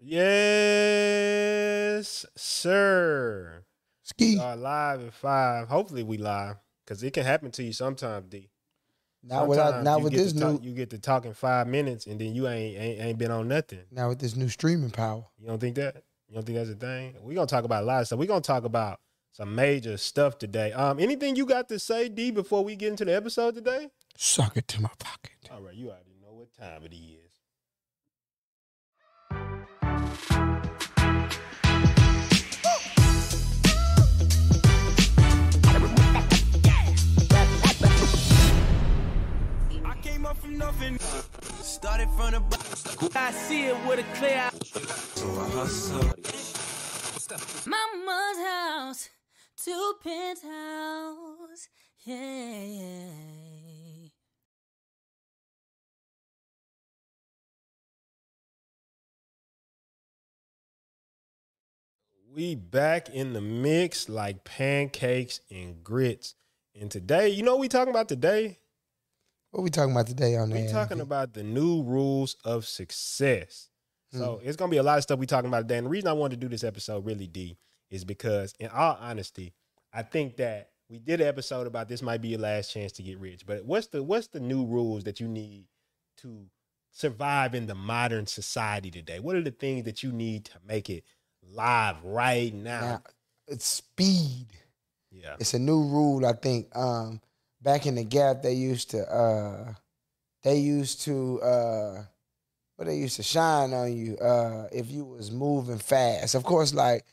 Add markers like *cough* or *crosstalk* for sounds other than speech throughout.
Yes, sir. Ski. We are live at five. Hopefully we live. Cause it can happen to you sometimes, D. Not without, Sometimes not you with get this to new, talk, you get to talking five minutes and then you ain't, ain't ain't been on nothing. now with this new streaming power. You don't think that? You don't think that's a thing? We're gonna talk about a lot of stuff. We're gonna talk about some major stuff today. Um, anything you got to say, D, before we get into the episode today? Suck it to my pocket. All right, you already know what time it is. From nothing. Started from the bottom. I see it with a clear eye. So I hustle. Mama's house, two penthouse. Yeah, yeah. We back in the mix like pancakes and grits. And today, you know what we talking about today? What we talking about today on We talking about the new rules of success. Hmm. So it's gonna be a lot of stuff we talking about today. And the reason I wanted to do this episode really D is because, in all honesty, I think that we did an episode about this might be your last chance to get rich. But what's the what's the new rules that you need to survive in the modern society today? What are the things that you need to make it live right now? Now, it's speed. yeah. It's a new rule. I think um, back in the gap they used to uh, they used to uh, what they used to shine on you uh, if you was moving fast. Of course, like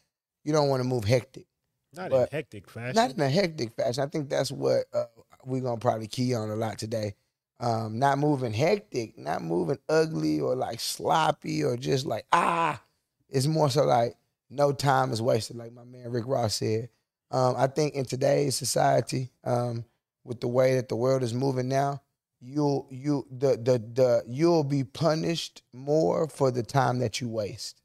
you don't want to move hectic. Not in but hectic fashion. Not in a hectic fashion. I think that's what uh, we're gonna probably key on a lot today. Um, not moving hectic, not moving ugly or like sloppy or just like ah. It's more so like no time is wasted, like my man Rick Ross said. Um, I think in today's society, um, with the way that the world is moving now, you'll you the the the you'll be punished more for the time that you waste.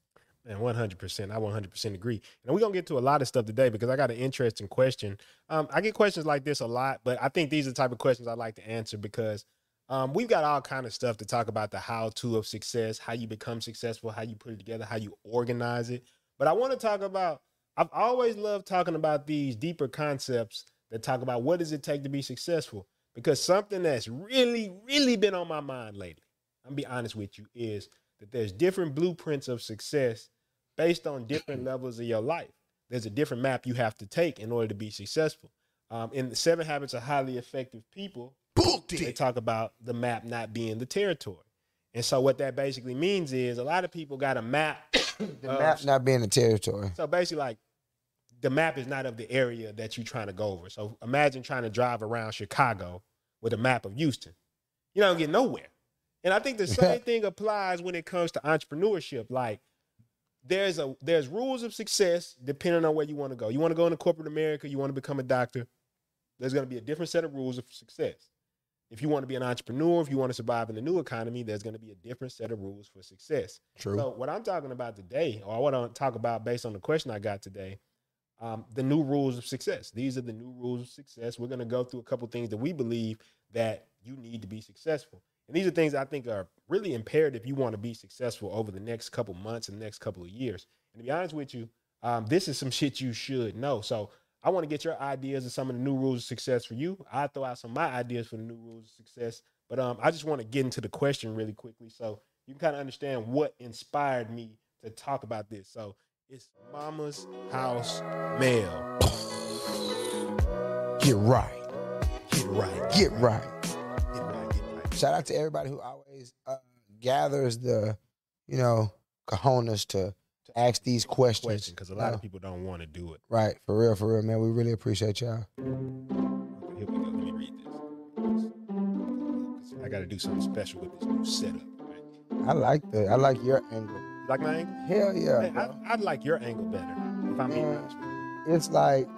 Hundred percent, I one hundred percent agree. And we're gonna get to a lot of stuff today because I got an interesting question. Um, I get questions like this a lot, but I think these are the type of questions I like to answer because um, we've got all kind of stuff to talk about the how to of success, how you become successful, how you put it together, how you organize it. But I want to talk about. I've always loved talking about these deeper concepts that talk about what does it take to be successful. Because something that's really, really been on my mind lately, I'm gonna be honest with you, is that there's different blueprints of success based on different *clears throat* levels of your life. There's a different map you have to take in order to be successful. Um, in the Seven Habits of Highly Effective People, they talk about the map not being the territory. And so what that basically means is a lot of people got a map. *coughs* The of- map not being a territory. so basically, like the map is not of the area that you're trying to go over. So imagine trying to drive around Chicago with a map of Houston. You don't get nowhere. And I think the same *laughs* thing applies when it comes to entrepreneurship. Like there's a there's rules of success depending on where you want to go. You want to go into corporate America, you want to become a doctor. There's going to be a different set of rules of success. If you want to be an entrepreneur, if you want to survive in the new economy, there's going to be a different set of rules for success. True. So what I'm talking about today, or I want to talk about based on the question I got today, um, the new rules of success. These are the new rules of success. We're going to go through a couple things that we believe that you need to be successful. And these are things I think are really imperative if you want to be successful over the next couple months and the next couple of years. And to be honest with you, um, this is some shit you should know. So I want to get your ideas of some of the new rules of success for you. I throw out some of my ideas for the new rules of success, but um, I just want to get into the question really quickly so you can kind of understand what inspired me to talk about this. So it's Mama's House Mail. Get right. Get right. Get right. Get right. Get right. Shout out to everybody who always uh, gathers the, you know, cojones to to ask these questions. Because a lot Uh, of people don't want to do it. Right, for real, for real, man. We really appreciate y'all. Okay, here we go. Let me read this. I got to do something special with this new setup. Right? I like the, I like your angle. Like my angle? Hell yeah. Hey. I, I'd like your angle better. If I'm being honest it's like,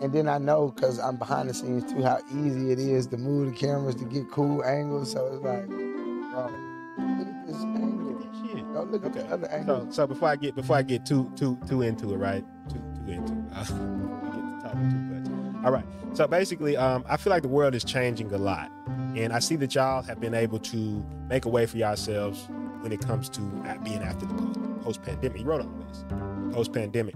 and then I know because I'm behind the scenes too, how easy it is to move the cameras to get cool angles. So it's like, bro, look at this angle. Shit. Go look at the other So, angle. so before I get before I get too too too into it, right? Too too into it. *laughs* Uh, get to talking too much. All right. So basically, um, I feel like the world is changing a lot, and I see that y'all have been able to make a way for yourselves when it comes to being after the post pandemic. He wrote all this post pandemic.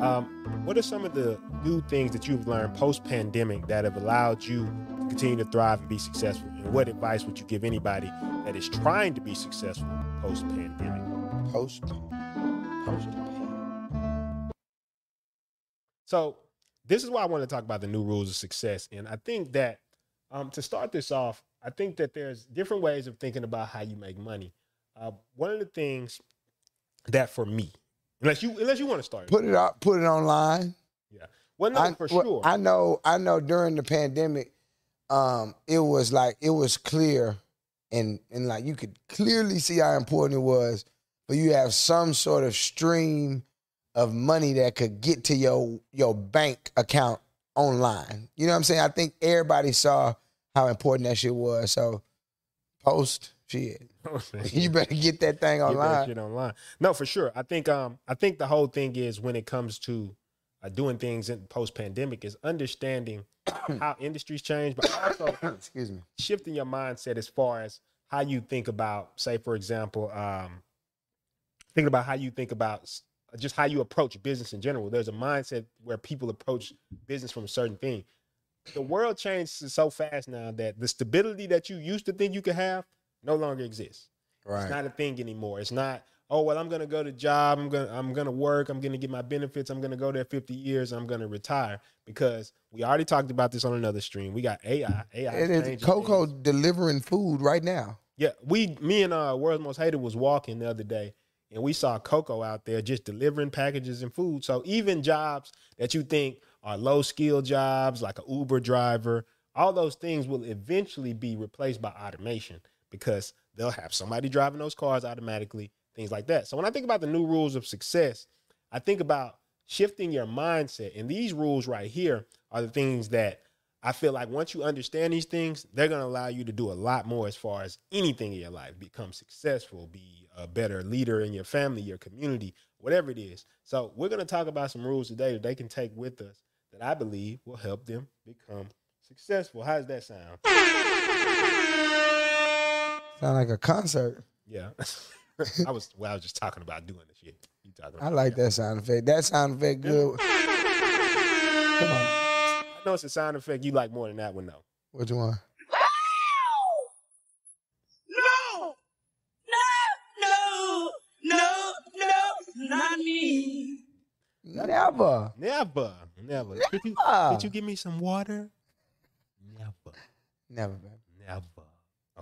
Um, what are some of the new things that you've learned post pandemic that have allowed you to continue to thrive and be successful? And what advice would you give anybody that is trying to be successful post pandemic? Post. Post. So this is why I want to talk about the new rules of success. And I think that um, to start this off, I think that there's different ways of thinking about how you make money. Uh, one of the things that for me, unless you unless you want to start, Put it up. Put it online. yeah, well, no, I, for well, sure. I know. I know. During the pandemic, um, it was like it was clear, and and like you could clearly see how important it was for you have some sort of stream of money that could get to your your bank account online. You know what I'm saying? I think everybody saw how important that shit was. So post shit. *laughs* *laughs* you better get that thing Get that online. shit online. No, for sure. I think um I think the whole thing is when it comes to uh, doing things in post pandemic is understanding *coughs* how industries change, but also *coughs* Excuse me. shifting your mindset as far as how you think about, say, for example, um, thinking about how you think about just how you approach business in general. There's a mindset where people approach business from a certain thing. The world changes so fast now that the stability that you used to think you could have no longer exists. It's not a thing anymore. It's not, oh well, I'm gonna go to job, I'm gonna I'm gonna work, I'm gonna get my benefits, I'm gonna go there 50 years, I'm gonna retire. Because we already talked about this on another stream. We got AI. AI It is Coco things. delivering food right now. Yeah, we me and uh World's Most Hated was walking the other day and we saw Coco out there just delivering packages and food. So even jobs that you think are low skill jobs like a Uber driver, all those things will eventually be replaced by automation because they'll have somebody driving those cars automatically, things like that. So when I think about the new rules of success, I think about shifting your mindset. And these rules right here are the things that I feel like once you understand these things, they're going to allow you to do a lot more as far as anything in your life, become successful, be a better leader in your family, your community, whatever it is. So, we're going to talk about some rules today that they can take with us that I believe will help them become successful. How does that sound? Sound like a concert. Yeah. I was well, I was just talking about doing the shit. You talking I like that sound effect. That sound effect good. Come on. I know it's a sound effect you like more than that one though. Which one? No! No! No! No! No! Not me! Never. Never. Never. Could you, Never. could you give me some water? Never. Never, baby. Never.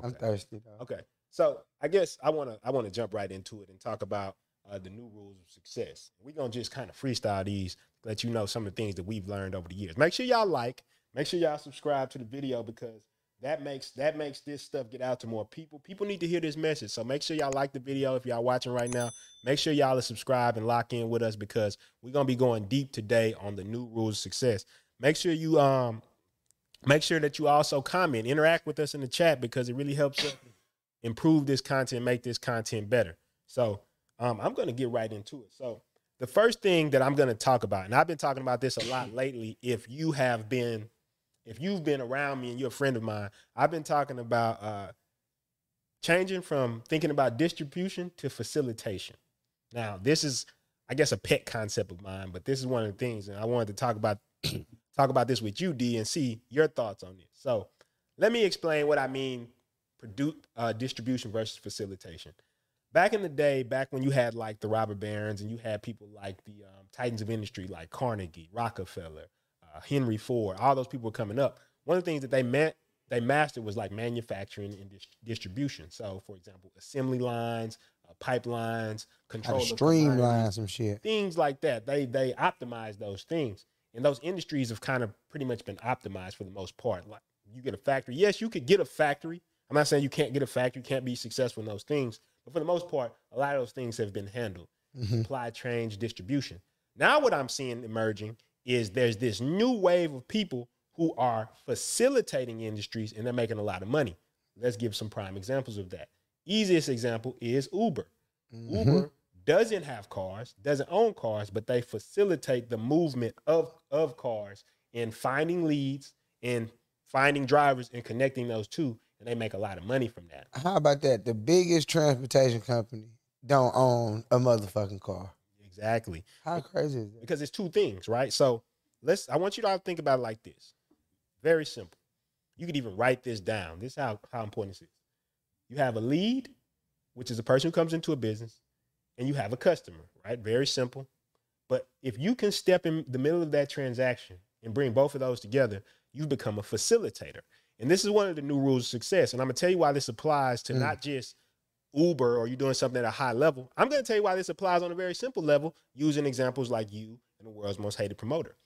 I'm thirsty. Okay. So I guess I want to I want to jump right into it and talk about uh, the new rules of success. We're gonna just kind of freestyle these, let you know some of the things that we've learned over the years. Make sure y'all like, make sure y'all subscribe to the video because that makes that makes this stuff get out to more people. People need to hear this message. So make sure y'all like the video if y'all watching right now. Make sure y'all are subscribed and lock in with us because we're gonna be going deep today on the new rules of success. Make sure you um make sure that you also comment, interact with us in the chat because it really helps us improve this content, make this content better. So um, I'm going to get right into it. So the first thing that I'm going to talk about, and I've been talking about this a lot lately. If you have been, if you've been around me and you're a friend of mine, I've been talking about uh, changing from thinking about distribution to facilitation. Now, this is, I guess, a pet concept of mine, but this is one of the things, and I wanted to talk about *clears throat* talk about this with you, D, and see your thoughts on this. So, let me explain what I mean produ- uh, distribution versus facilitation. Back in the day, back when you had like the robber barons and you had people like the um, titans of industry like Carnegie, Rockefeller, uh, Henry Ford, all those people were coming up. One of the things that they meant they mastered was like manufacturing and dis- distribution. So, for example, assembly lines, uh, pipelines, control streamline some shit. things like that. They they optimize those things, and those industries have kind of pretty much been optimized for the most part. Like you get a factory, yes, you could get a factory. I'm not saying you can't get a factory, you can't be successful in those things, but for the most part, a lot of those things have been handled. Mhm. Supply chain, distribution. Now, what I'm seeing emerging is there's this new wave of people who are facilitating industries and they're making a lot of money. Let's give some prime examples of that. Easiest example is Uber. Mhm. Uber doesn't have cars, doesn't own cars, but they facilitate the movement of, of cars and finding leads and finding drivers and connecting those two, and they make a lot of money from that. How about that? The biggest transportation company don't own a motherfucking car. Exactly. How crazy is that? because it's two things, right? So let's. I want you to all think about it like this. Very simple. You could even write this down. This is how how important this is. You have a lead, which is a person who comes into a business, and you have a customer, right? Very simple. But if you can step in the middle of that transaction and bring both of those together, you become a facilitator. And this is one of the new rules of success. And I'm gonna tell you why this applies to Mm. not just Uber or you doing something at a high level. I'm gonna tell you why this applies on a very simple level, using examples like you and the world's most hated promoter.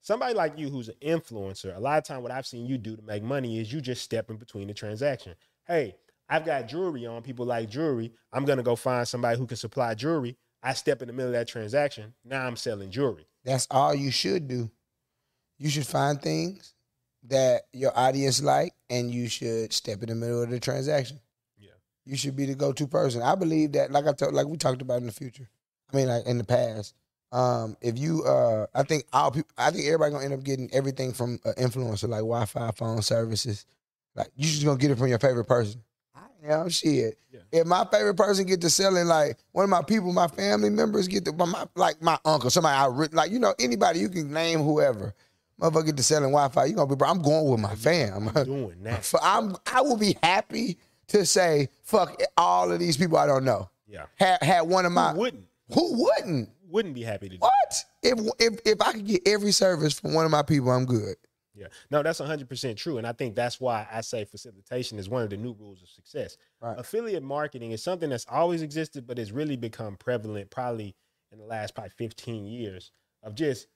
Somebody like you who's an influencer, a lot of time what I've seen you do to make money is you just step in between the transaction. Hey, I've got jewelry on. People like jewelry. I'm gonna go find somebody who can supply jewelry. I step in the middle of that transaction. Now I'm selling jewelry. That's all you should do. You should find things that your audience like, and you should step in the middle of the transaction. Yeah. You should be the go-to person. I believe that, like I told, like we talked about in the future. I mean, like in the past. Um, if you, uh, I think all people, I think everybody gonna end up getting everything from an influencer, like Wi-Fi, phone services. Like you just gonna get it from your favorite person. Am shit. Yeah. If my favorite person get to selling, like one of my people, my family members get to, my, my like my uncle, somebody I re- like, you know, anybody you can name, whoever, motherfucker get to selling Wi-Fi. You gonna be, bro, I'm going with my fam. Doing that. *laughs* I'm, I will be happy to say, fuck all of these people I don't know. Yeah. Had had one of my Who wouldn't? who wouldn't? Wouldn't be happy to do. What if if if I could get every service from one of my people, I'm good. Yeah. No, that's 100% true. And I think that's why I say facilitation is one of the new rules of success. Right. Affiliate marketing is something that's always existed, but it's really become prevalent probably in the last probably 15 years of just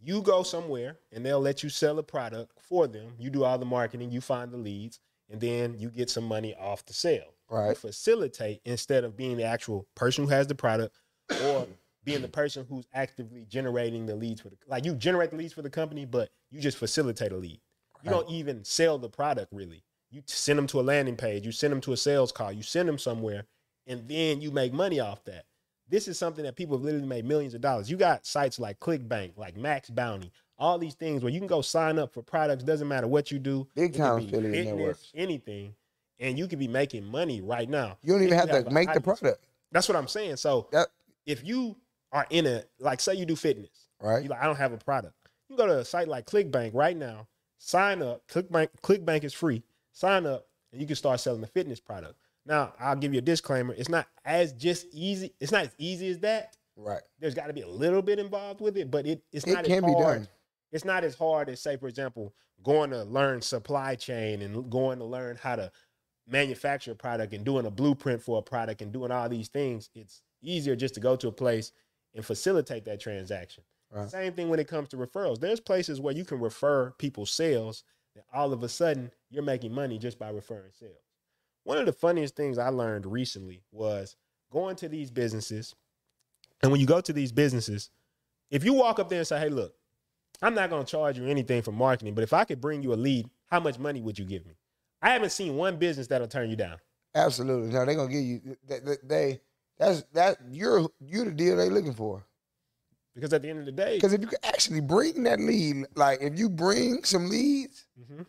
you go somewhere and they'll let you sell a product for them. You do all the marketing, you find the leads, and then you get some money off the sale. You Right. facilitate instead of being the actual person who has the product or being the person who's actively generating the leads for the like you generate the leads for the company, but you just facilitate a lead. You don't even sell the product really. You send them to a landing page, you send them to a sales call, you send them somewhere, and then you make money off that. This is something that people have literally made millions of dollars. You got sites like ClickBank, like Max Bounty, all these things where you can go sign up for products. Doesn't matter what you do. Big time affiliate fitness, networks. anything, and you could be making money right now. You don't even have have to make the product. That's what I'm saying. So That if you are in a like, say you do fitness, right. you like, I don't have a product. You go to a site like ClickBank right now, sign up. ClickBank, ClickBank is free. Sign up, and you can start selling the fitness product. Now, I'll give you a disclaimer. It's not as just easy. It's not as easy as that. Right. There's got to be a little bit involved with it, but it, it's It not can as be done. It's not as hard as, say, for example, going to learn supply chain and going to learn how to manufacture a product and doing a blueprint for a product and doing all these things. It's easier just to go to a place and facilitate that transaction. Right. Same thing when it comes to referrals. There's places where you can refer people's sales that all of a sudden you're making money just by referring sales. One of the funniest things I learned recently was going to these businesses. And when you go to these businesses, if you walk up there and say, hey, look, I'm not going to charge you anything for marketing, but if I could bring you a lead, how much money would you give me? I haven't seen one business that'll turn you down. Absolutely. No, they're gonna give you they, they that's that you're you're the deal they looking for. Because at the end of the day, Because if you can actually bring that lead, like if you bring some leads, Mhm.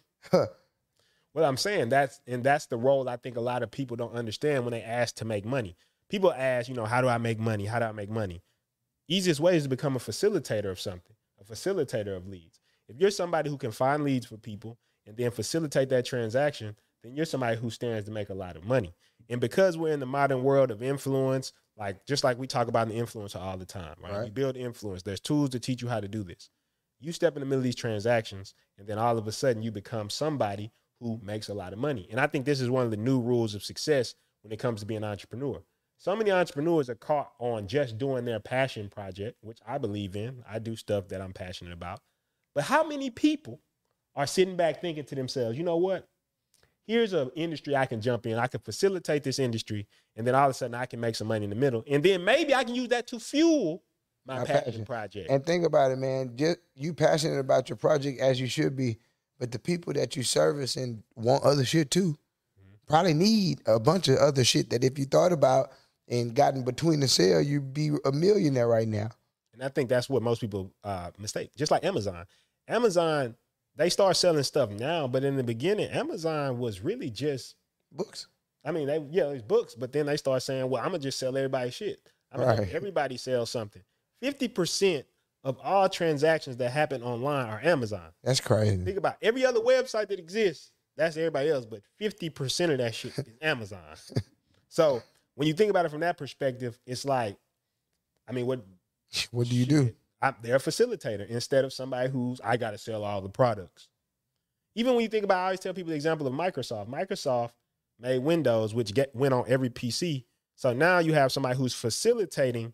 Well, I'm saying that's and that's the role I think a lot of people don't understand when they ask to make money. People ask, you know, how do I make money? How do I make money? Easiest way is to become a facilitator of something, a facilitator of leads. If you're somebody who can find leads for people and then facilitate that transaction, then you're somebody who stands to make a lot of money. And because we're in the modern world of influence, like just like we talk about the influencer all the time, right? Right. You build influence. There's tools to teach you how to do this. You step in the middle of these transactions, and then all of a sudden you become somebody who makes a lot of money. And I think this is one of the new rules of success when it comes to being an entrepreneur. So many entrepreneurs are caught on just doing their passion project, which I believe in. I do stuff that I'm passionate about. But how many people are sitting back thinking to themselves, you know what? Here's an industry I can jump in. I can facilitate this industry, and then all of a sudden I can make some money in the middle. And then maybe I can use that to fuel my, My passion, passion. project. and think about it, man. Just you passionate about your project as you should be, but the people that you service and want other shit too, probably need a bunch of other shit that if you thought about and gotten between the sale, you'd be a millionaire right now. And I think that's what most people uh, mistake. Just like Amazon. Amazon, they start selling stuff now, but in the beginning, Amazon was really just, Books. I mean, they yeah, it's books, but then they start saying, "Well, I'm gonna just sell everybody shit. I'm gonna Right. everybody sell something." Fifty percent of all transactions that happen online are Amazon. That's crazy. Think about every other website that exists. That's everybody else, but fifty percent of that shit is *laughs* Amazon. so when you think about it from that perspective, it's like, I mean, what What do you do? I, they're a facilitator instead of somebody who's I got to sell all the products. Even when you think about, I always tell people the example of Microsoft. Microsoft made Windows, which get went on every PC. So now you have somebody who's facilitating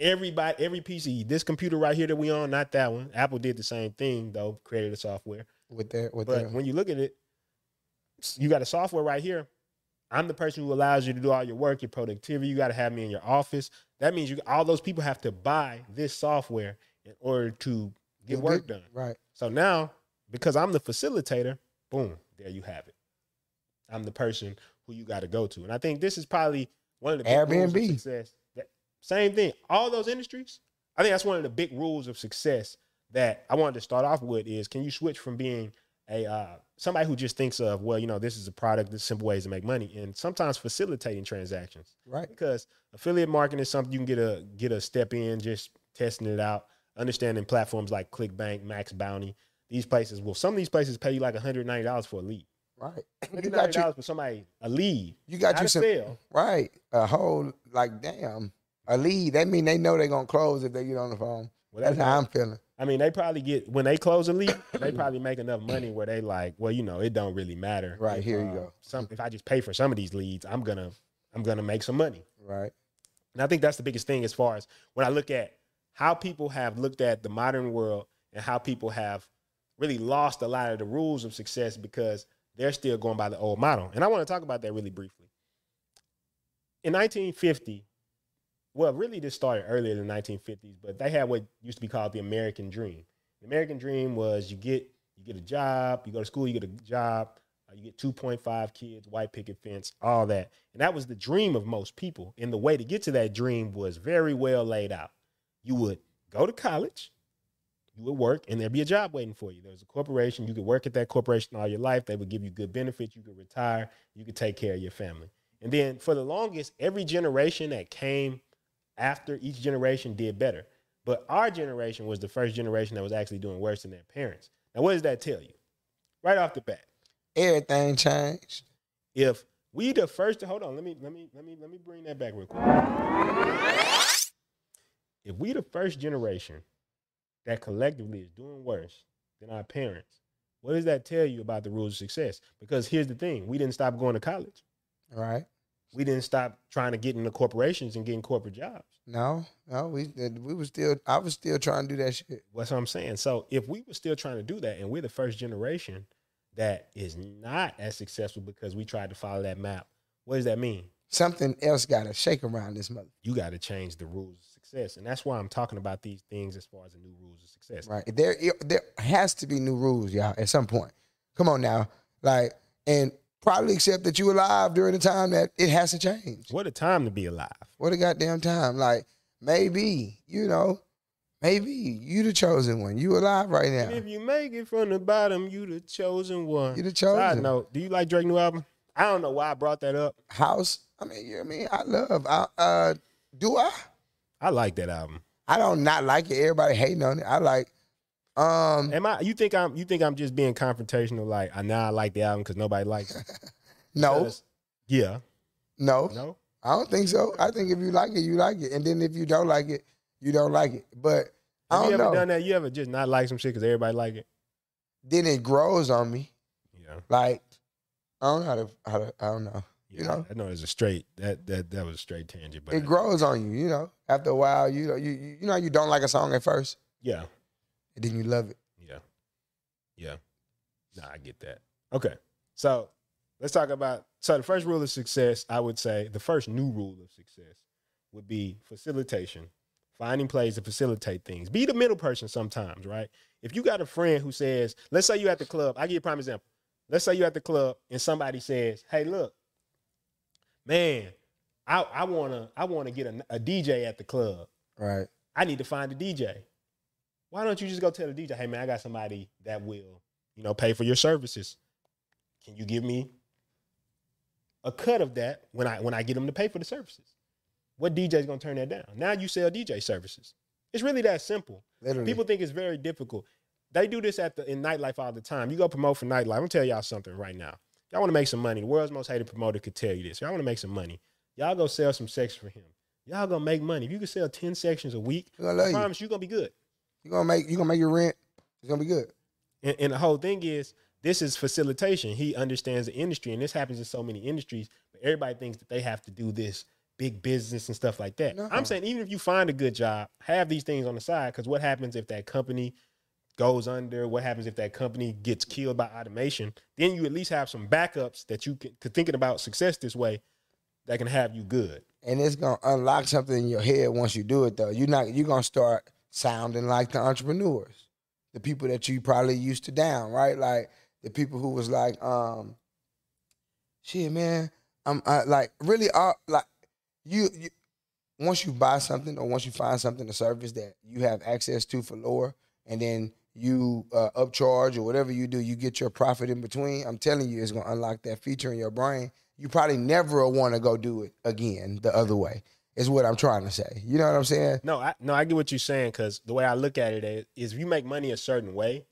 everybody, every PC. This computer right here that we on, not that one. Apple did the same thing though, created the software. With their with But when you look at it, you got a software right here. I'm the person who allows you to do all your work, your productivity. You got to have me in your office. That means you all those people have to buy this software in order to get work good- done. Right. So now, because I'm the facilitator, boom, there you have it. I'm the person who you got to go to, and I think this is probably one of the Airbnb. success. That, same thing. All those industries. I think that's one of the big rules of success that I wanted to start off with is can you switch from being a uh, somebody who just thinks of well, you know, this is a product, this simple ways to make money, and sometimes facilitating transactions Right. because affiliate marketing is something you can get a get a step in just testing it out understanding platforms like clickbank max bounty these places well some of these places pay you like $190 for a lead Right. *clears throat* You got you. for somebody a lead You got not you some. sale. Right. A whole like damn a lead. That mean they know they're gonna close if they get on the phone. Well, That's how I'm feeling. I mean they probably get when they close a lead they probably make enough money where they like well you know it don't really matter Right, if, here you uh, go. some if i just pay for some of these leads i'm gonna i'm gonna make some money Right. And I think that's the biggest thing as far as when I look at how people have looked at the modern world and how people have really lost a lot of the rules of success because they're still going by the old model. And I want to talk about that really briefly. In 1950, well, really this started earlier than 1950s, but they had what used to be called the American Dream. The American Dream was you get you get a job, you go to school, you get a job, uh, you get 2.5 kids, white picket fence, all that. And that was the dream of most people. And the way to get to that dream was very well laid out. You would go to college, you would work, and there'd be a job waiting for you. There was a corporation. You could work at that corporation all your life. They would give you good benefits. You could retire. You could take care of your family. And then for the longest, every generation that came after each generation did better. But our generation was the first generation that was actually doing worse than their parents. Now, what does that tell you? Right off the bat, Everything changed. if we the first to hold on, let me let me let me let me bring that back real quick. If we the first generation that collectively is doing worse than our parents, what does that tell you about the rules of success? Because here's the thing: we didn't stop going to college. Right. We didn't stop trying to get into corporations and getting corporate jobs. No, no, we we was still I was still trying to do that shit. That's what I'm saying. So if we were still trying to do that, and we're the first generation that is not as successful because we tried to follow that map, what does that mean? Something else gotta shake around this mother. You got to change the rules of success, and that's why I'm talking about these things as far as the new rules of success. Right. There there has to be new rules, y'all, at some point. Come on now. Like and probably accept that you alive during the time that it hasn't changed. What a time to be alive! What a goddamn time. Like maybe, you know, maybe you the chosen one. You alive right And now. if you make it from the bottom, you the chosen one. You the chosen. note: Do you like Drake new album? I don't know why I brought that up. House. I mean, you know what I mean, I love. I, uh, do I? I like that album. I don't not like it. Everybody hating on it. I like. Um, Am I? You think I'm? You think I'm just being confrontational? Like I now I like the album because nobody likes it. *laughs* no, Yeah. no, No. I don't think so. I think if you like it, you like it, and then if you don't like it, you don't like it. But I Have you don't ever know. done that? You ever just not like some shit because everybody like it? Then it grows on me. Yeah. Like I don't know how to. How to I don't know. Yeah, You know? I know it's a straight that that that was a straight tangent, but It grows on you. You know. After a while, you know, you you you know, you don't like a song at first, yeah, and then you love it. yeah, yeah. Nah, I get that. Okay, so let's talk about. So the first rule of success, I would say, the first new rule of success would be facilitation. Finding plays to facilitate things. Be the middle person sometimes, right? If you got a friend who says, let's say you at the club, I give you a prime example. Let's say you at the club and somebody says, "Hey, look, man, I, I wanna I wanna get a, a DJ at the club. Right. I need to find a DJ. Why don't you just go tell the DJ, hey man, I got somebody that will, you know, pay for your services. Can you give me a cut of that when I when I get them to pay for the services. What DJ's gonna turn that down? Now you sell DJ services. It's really that simple. Literally. People think it's very difficult. They do this at the in nightlife all the time. You go promote for nightlife. I'm gonna tell y'all something right now. Y'all want to make some money. The world's most hated promoter could tell you this. Y'all want to make some money. Y'all go sell some sex for him. Y'all gonna make money. If you can sell 10 sections a week, He gonna love I promise you gonna be good. You gonna make you gonna make your rent. It's gonna be good. And, and the whole thing is, this is facilitation. He understands the industry, and this happens in so many industries. But everybody thinks that they have to do this big business and stuff like that. No. I'm saying, even if you find a good job, have these things on the side. Because what happens if that company goes under? What happens if that company gets killed by automation? Then you at least have some backups that you can to thinking about success this way that can have you good. and it's gonna unlock something in your head once you do it though. You're not you're gonna start sounding like the entrepreneurs, the people that you probably used to down, right? Like the people who was like, um, shit, man, I'm I, like really uh, like you, you once you buy something or once you find something, a service that you have access to for lower, and then you uh, upcharge or whatever you do, you get your profit in between. I'm telling you, it's gonna unlock that feature in your brain. You probably never want to go do it again the other way. Is what I'm trying to say. You know what I'm saying? No, I no, I get what you're saying because the way I look at it is, is if you make money a certain way,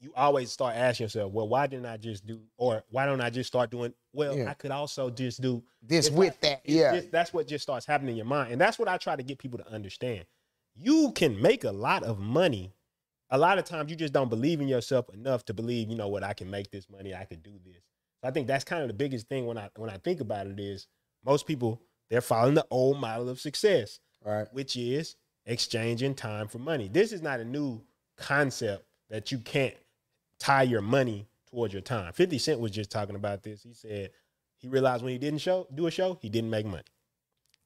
you always start asking yourself, well, why didn't I just do, or why don't I just start doing? Well, Yeah. I could also just do This with like- that, yeah. just- that's what just starts happening in your mind, and that's what I try to get people to understand. You can make a lot of money. A lot of times, you just don't believe in yourself enough to believe, you know what, I can make this money, I could do this. So I think that's kind of the biggest thing when I when I think about it is most people they're following the old model of success Right. which is exchanging time for money. This is not a new concept that you can't tie your money towards your time. 50 Cent was just talking about this. He said he realized when he didn't show do a show, he didn't make money.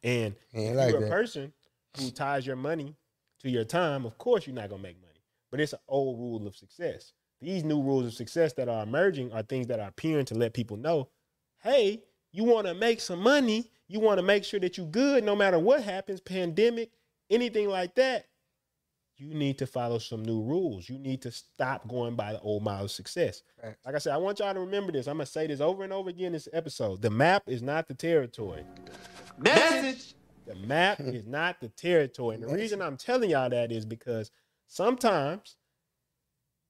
And if like you're that. a person who ties your money to your time, of course you're not gonna make money. But it's an old rule of success. These new rules of success that are emerging are things that are appearing to let people know, hey, you want to make some money, you want to make sure that you're good no matter what happens, pandemic, anything like that. You need to follow some new rules. You need to stop going by the old model of success. Right. Like I said, I want y'all to remember this. I'm gonna say this over and over again in this episode. The map is not the territory. Message. The map *laughs* is not the territory. And the reason I'm telling y'all that is because sometimes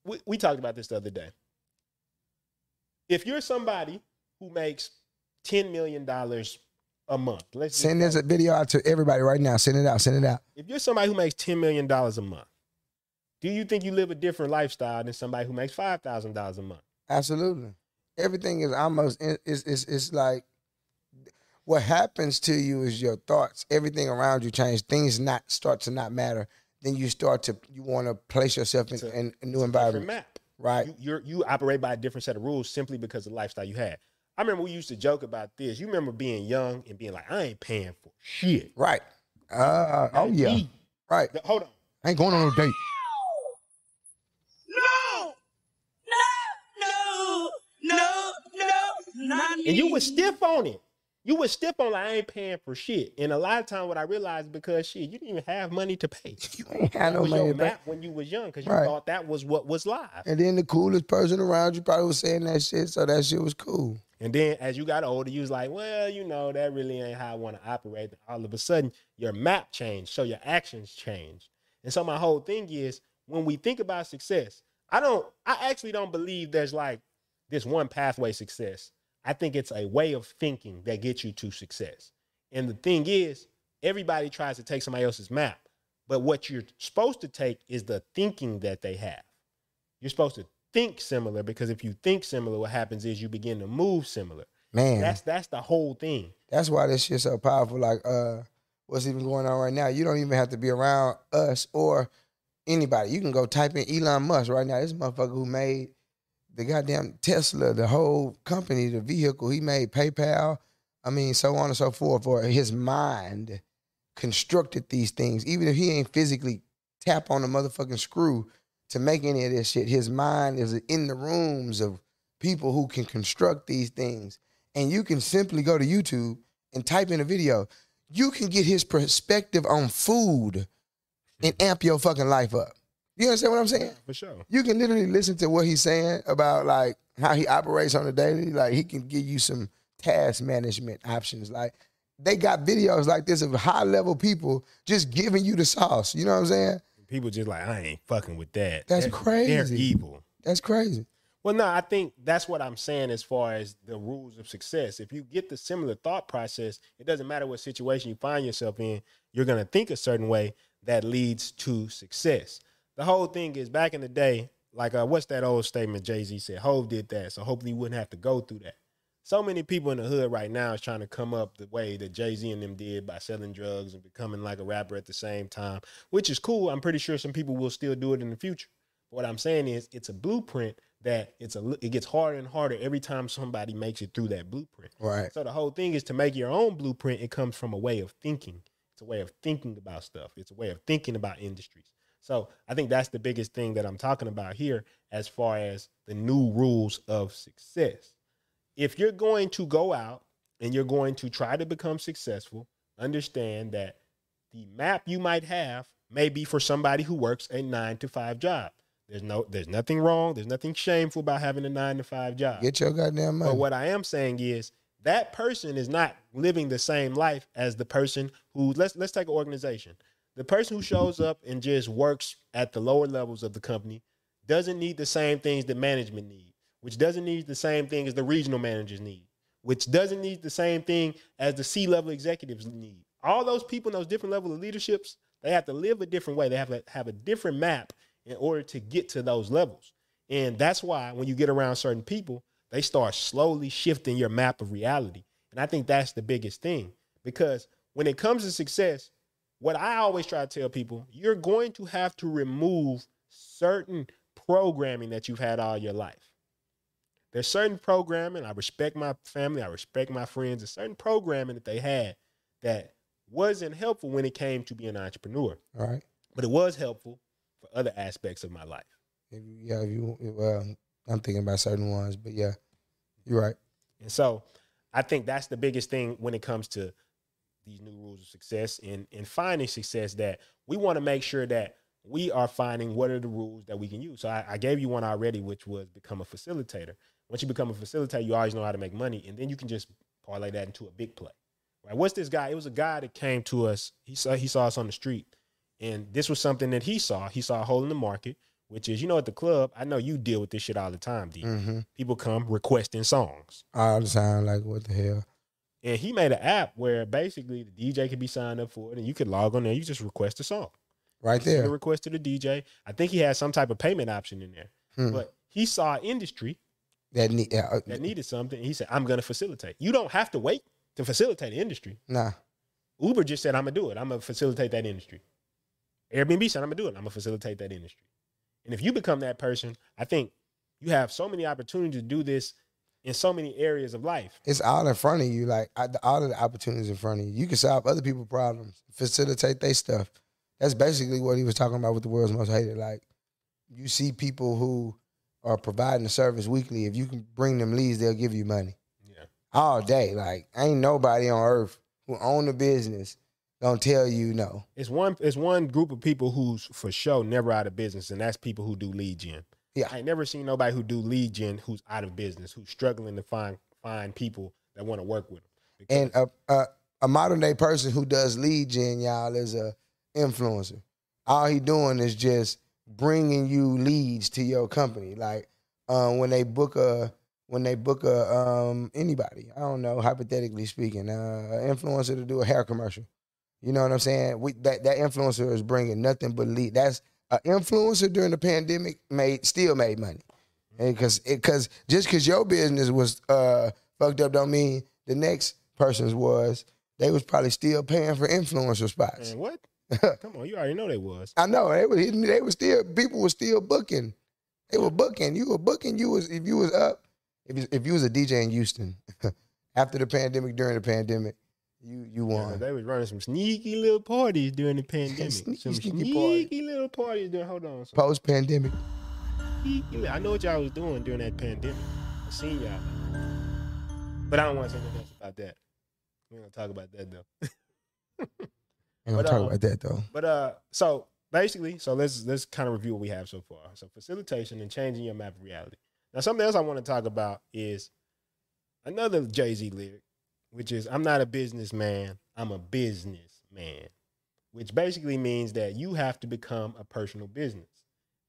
we, we talked about this the other day. If you're somebody who makes $10 million a month, let's Send this a video out to everybody right now. Send it out. Send it out. if you're somebody who makes $10 million a month, do you think you live a different lifestyle than somebody who makes $5,000 a month? Absolutely. Everything is almost is is is like what happens to you is your thoughts. Everything around you change. Things not start to not matter. Then you start to you want to place yourself in, a- in a new environment. map. Right. You, you operate by a different set of rules simply because of the lifestyle you had. I remember we used to joke about this. You remember being young and being like, I ain't paying for shit. Right. Uh, oh yeah. me. Right. Hold on. I ain't going on no date. No. No. No. No. No. Not And you was stiff on it. You was stiff on like I ain't paying for shit. And a lot of times what I realized because shit, you didn't even have money to pay. *laughs* You ain't had That no was money your to pay. when you was young because you Right. thought that was what was live. And then the coolest person around you probably was saying that shit, so that shit was cool. And then as you got older, you was like, well, you know, that really ain't how I want to operate. All of a sudden, your map changed, so your actions changed. And so my whole thing is when we think about success, I don't, I actually don't believe there's like this one pathway success. I think it's a way of thinking that gets you to success. And the thing is, everybody tries to take somebody else's map, but what you're supposed to take is the thinking that they have. You're supposed to think similar because if you think similar, what happens is you begin to move similar. Man, That's that's the whole thing. That's why this shit's so powerful. Like, uh, what's even going on right now? You don't even have to be around us or anybody. You can go type in Elon Musk right now. This motherfucker who made the goddamn Tesla, the whole company, the vehicle. He made PayPal. I mean, so on and so forth. For his mind constructed these things. Even if he ain't physically tap on the motherfucking screw to make any of this shit, his mind is in the rooms of people who can construct these things and you can simply go to YouTube and type in a video, you can get his perspective on food and amp your fucking life up. You understand what I'm saying? For sure. You can literally listen to what he's saying about like how he operates on a daily. Like he can give you some task management options. Like they got videos like this of high level people just giving you the sauce. You know what I'm saying? People just like, I ain't fucking with that. That's They're- crazy. They're evil. That's crazy. Well, no, I think that's what I'm saying as far as the rules of success. If you get the similar thought process, it doesn't matter what situation you find yourself in, you're going to think a certain way that leads to success. The whole thing is back in the day, like, uh, what's that old statement Jay Z said? Hove did that, so hopefully you wouldn't have to go through that. So many people in the hood right now is trying to come up the way that Jay Z and them did by selling drugs and becoming like a rapper at the same time, which is cool. I'm pretty sure some people will still do it in the future. But what I'm saying is, it's a blueprint that it's a it gets harder and harder every time somebody makes it through that blueprint. Right. So the whole thing is to make your own blueprint. It comes from a way of thinking. It's a way of thinking about stuff. It's a way of thinking about industries. So I think that's the biggest thing that I'm talking about here, as far as the new rules of success. If you're going to go out and you're going to try to become successful, understand that the map you might have may be for somebody who works a nine to five job. There's no, there's nothing wrong. There's nothing shameful about having a nine to five job. Get your goddamn money. But what I am saying is that person is not living the same life as the person who let's let's take an organization. The person who shows up and just works at the lower levels of the company doesn't need the same things that management need, which doesn't need the same thing as the regional managers need, which doesn't need the same thing as the C-level executives need. All those people in those different levels of leaderships, they have to live a different way. They have to have a different map in order to get to those levels. And that's why when you get around certain people, they start slowly shifting your map of reality. And I think that's the biggest thing because when it comes to success, what I always try to tell people, you're going to have to remove certain programming that you've had all your life. There's certain programming, I respect my family, I respect my friends, there's certain programming that they had that wasn't helpful when it came to being an entrepreneur, All right. but it was helpful for other aspects of my life. If yeah, if you well, I'm thinking about certain ones, but yeah, you're right. And so I think that's the biggest thing when it comes to these new rules of success and, and finding success that we want to make sure that we are finding what are the rules that we can use. So I, I gave you one already, which was become a facilitator. Once you become a facilitator, you always know how to make money, and then you can just parlay that into a big play. Right? What's this guy? It was a guy that came to us. He saw he saw us on the street, and this was something that he saw. He saw a hole in the market, which is you know at the club. I know you deal with this shit all the time, D. Mm-hmm. People come requesting songs. All the time, like what the hell? And he made an app where basically the DJ could be signed up for it, and you could log on there. You just request a song. Right there. request to the DJ. I think he had some type of payment option in there. Hmm. But he saw industry That need. Uh, that needed something. He said, "I'm going to facilitate." You don't have to wait to facilitate the industry. nah. Uber just said, "I'm gonna do it. I'm gonna facilitate that industry." Airbnb said, "I'm gonna do it. I'm gonna facilitate that industry." And if you become that person, I think you have so many opportunities to do this in so many areas of life. It's all in front of you. Like all of the opportunities in front of you. You can solve other people's problems, facilitate their stuff. That's basically what he was talking about with the world's most hated. Like you see people who are providing a service weekly. If you can bring them leads, they'll give you money Yeah. all day. Like ain't nobody on earth who own a business gonna tell you no. It's one it's one group of people who's for sure never out of business, and that's people who do lead gen. Yeah. I ain't never seen nobody who do lead gen who's out of business, who's struggling to find find people that want to work with them. And a, a a modern day person who does lead gen, y'all, is a influencer. All he doing is just bringing you leads to your company. Like um, when they book a when they book a um, anybody, I don't know, hypothetically speaking, uh, an influencer to do a hair commercial. You know what I'm saying? We, that that influencer is bringing nothing but lead. That's an influencer during the pandemic made still made money, because because just because your business was uh, fucked up don't mean the next person's was. They was probably still paying for influencer spots. Man, what? Come on, you already know they was. *laughs* I know they were they were still people were still booking. They were booking. You were booking. You was if you was up if you, if you was a DJ in Houston *laughs* after the pandemic during the pandemic, you you Yeah, won. they was running some sneaky little parties during the *laughs* pandemic. Sneaky, some sneaky sneaky, party. little parties during. Hold on. Some Post pandemic. I know what y'all was doing during that pandemic. I seen y'all, but I don't want to say else about that. We ain't gonna talk about that though. Gonna But, talk uh, about that though. But uh, so basically, so let's let's kind of review what we have so far. So facilitation and changing your map of reality. Now, something else I want to talk about is another Jay Z lyric, which is I'm not a businessman, I'm a businessman, which basically means that you have to become a personal business.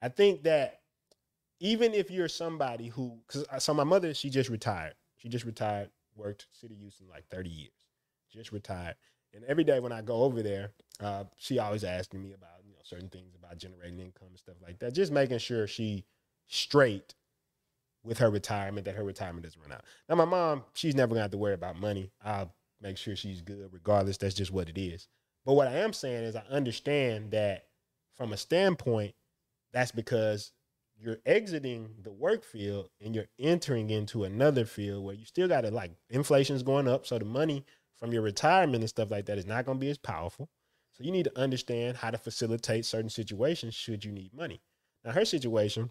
I think that even if you're somebody who, because so my mother, she just retired. She just retired, worked City Houston like 30 years, just retired. And every day when I go over there, uh, she always asking me about you know certain things about generating income and stuff like that. Just making sure she straight with her retirement, that her retirement doesn't run out. Now my mom, she's never gonna have to worry about money. I'll make sure she's good regardless. That's just what it is. But what I am saying is I understand that from a standpoint, that's because you're exiting the work field and you're entering into another field where you still got to like inflation's going up. So the money from your retirement and stuff like that is not going to be as powerful. So you need to understand how to facilitate certain situations should you need money. Now her situation,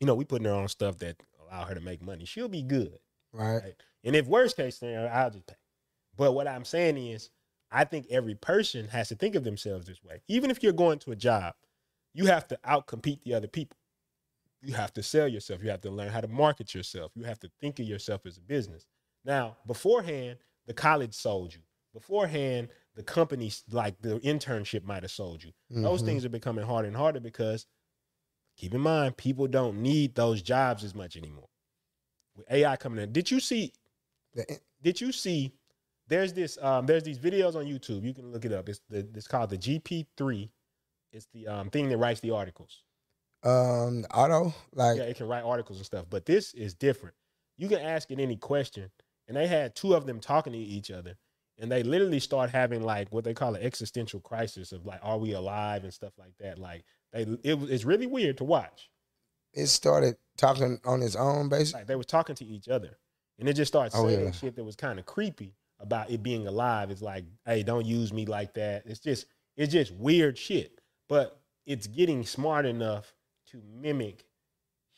you know, we putting her on stuff that allow her to make money. She'll be good. Right. Right. And if worst case scenario, I'll just pay. But what I'm saying is, I think every person has to think of themselves this way. Even if you're going to a job, you have to outcompete the other people. You have to sell yourself. You have to learn how to market yourself. You have to think of yourself as a business. Now, beforehand, the college sold you. Beforehand, the companies like the internship might have sold you. Those Mhm. things are becoming harder and harder because keep in mind, people don't need those jobs as much anymore. With AI coming in, did you see did you see there's this um there's these videos on YouTube. You can look it up. It's the it's called the GP3. It's the um thing that writes the articles. Um, auto like Yeah, it can write articles and stuff. But this is different. You can ask it any question. And they had two of them talking to each other. And they literally start having like what they call an existential crisis of like, are we alive and stuff like that. Like they it, it's really weird to watch. it started talking on its own basically. Like they were talking to each other, and it just started Oh, saying yeah. shit that was kind of creepy about it being alive. It's like, hey, don't use me like that. It's just, it's just weird shit. But it's getting smart enough to mimic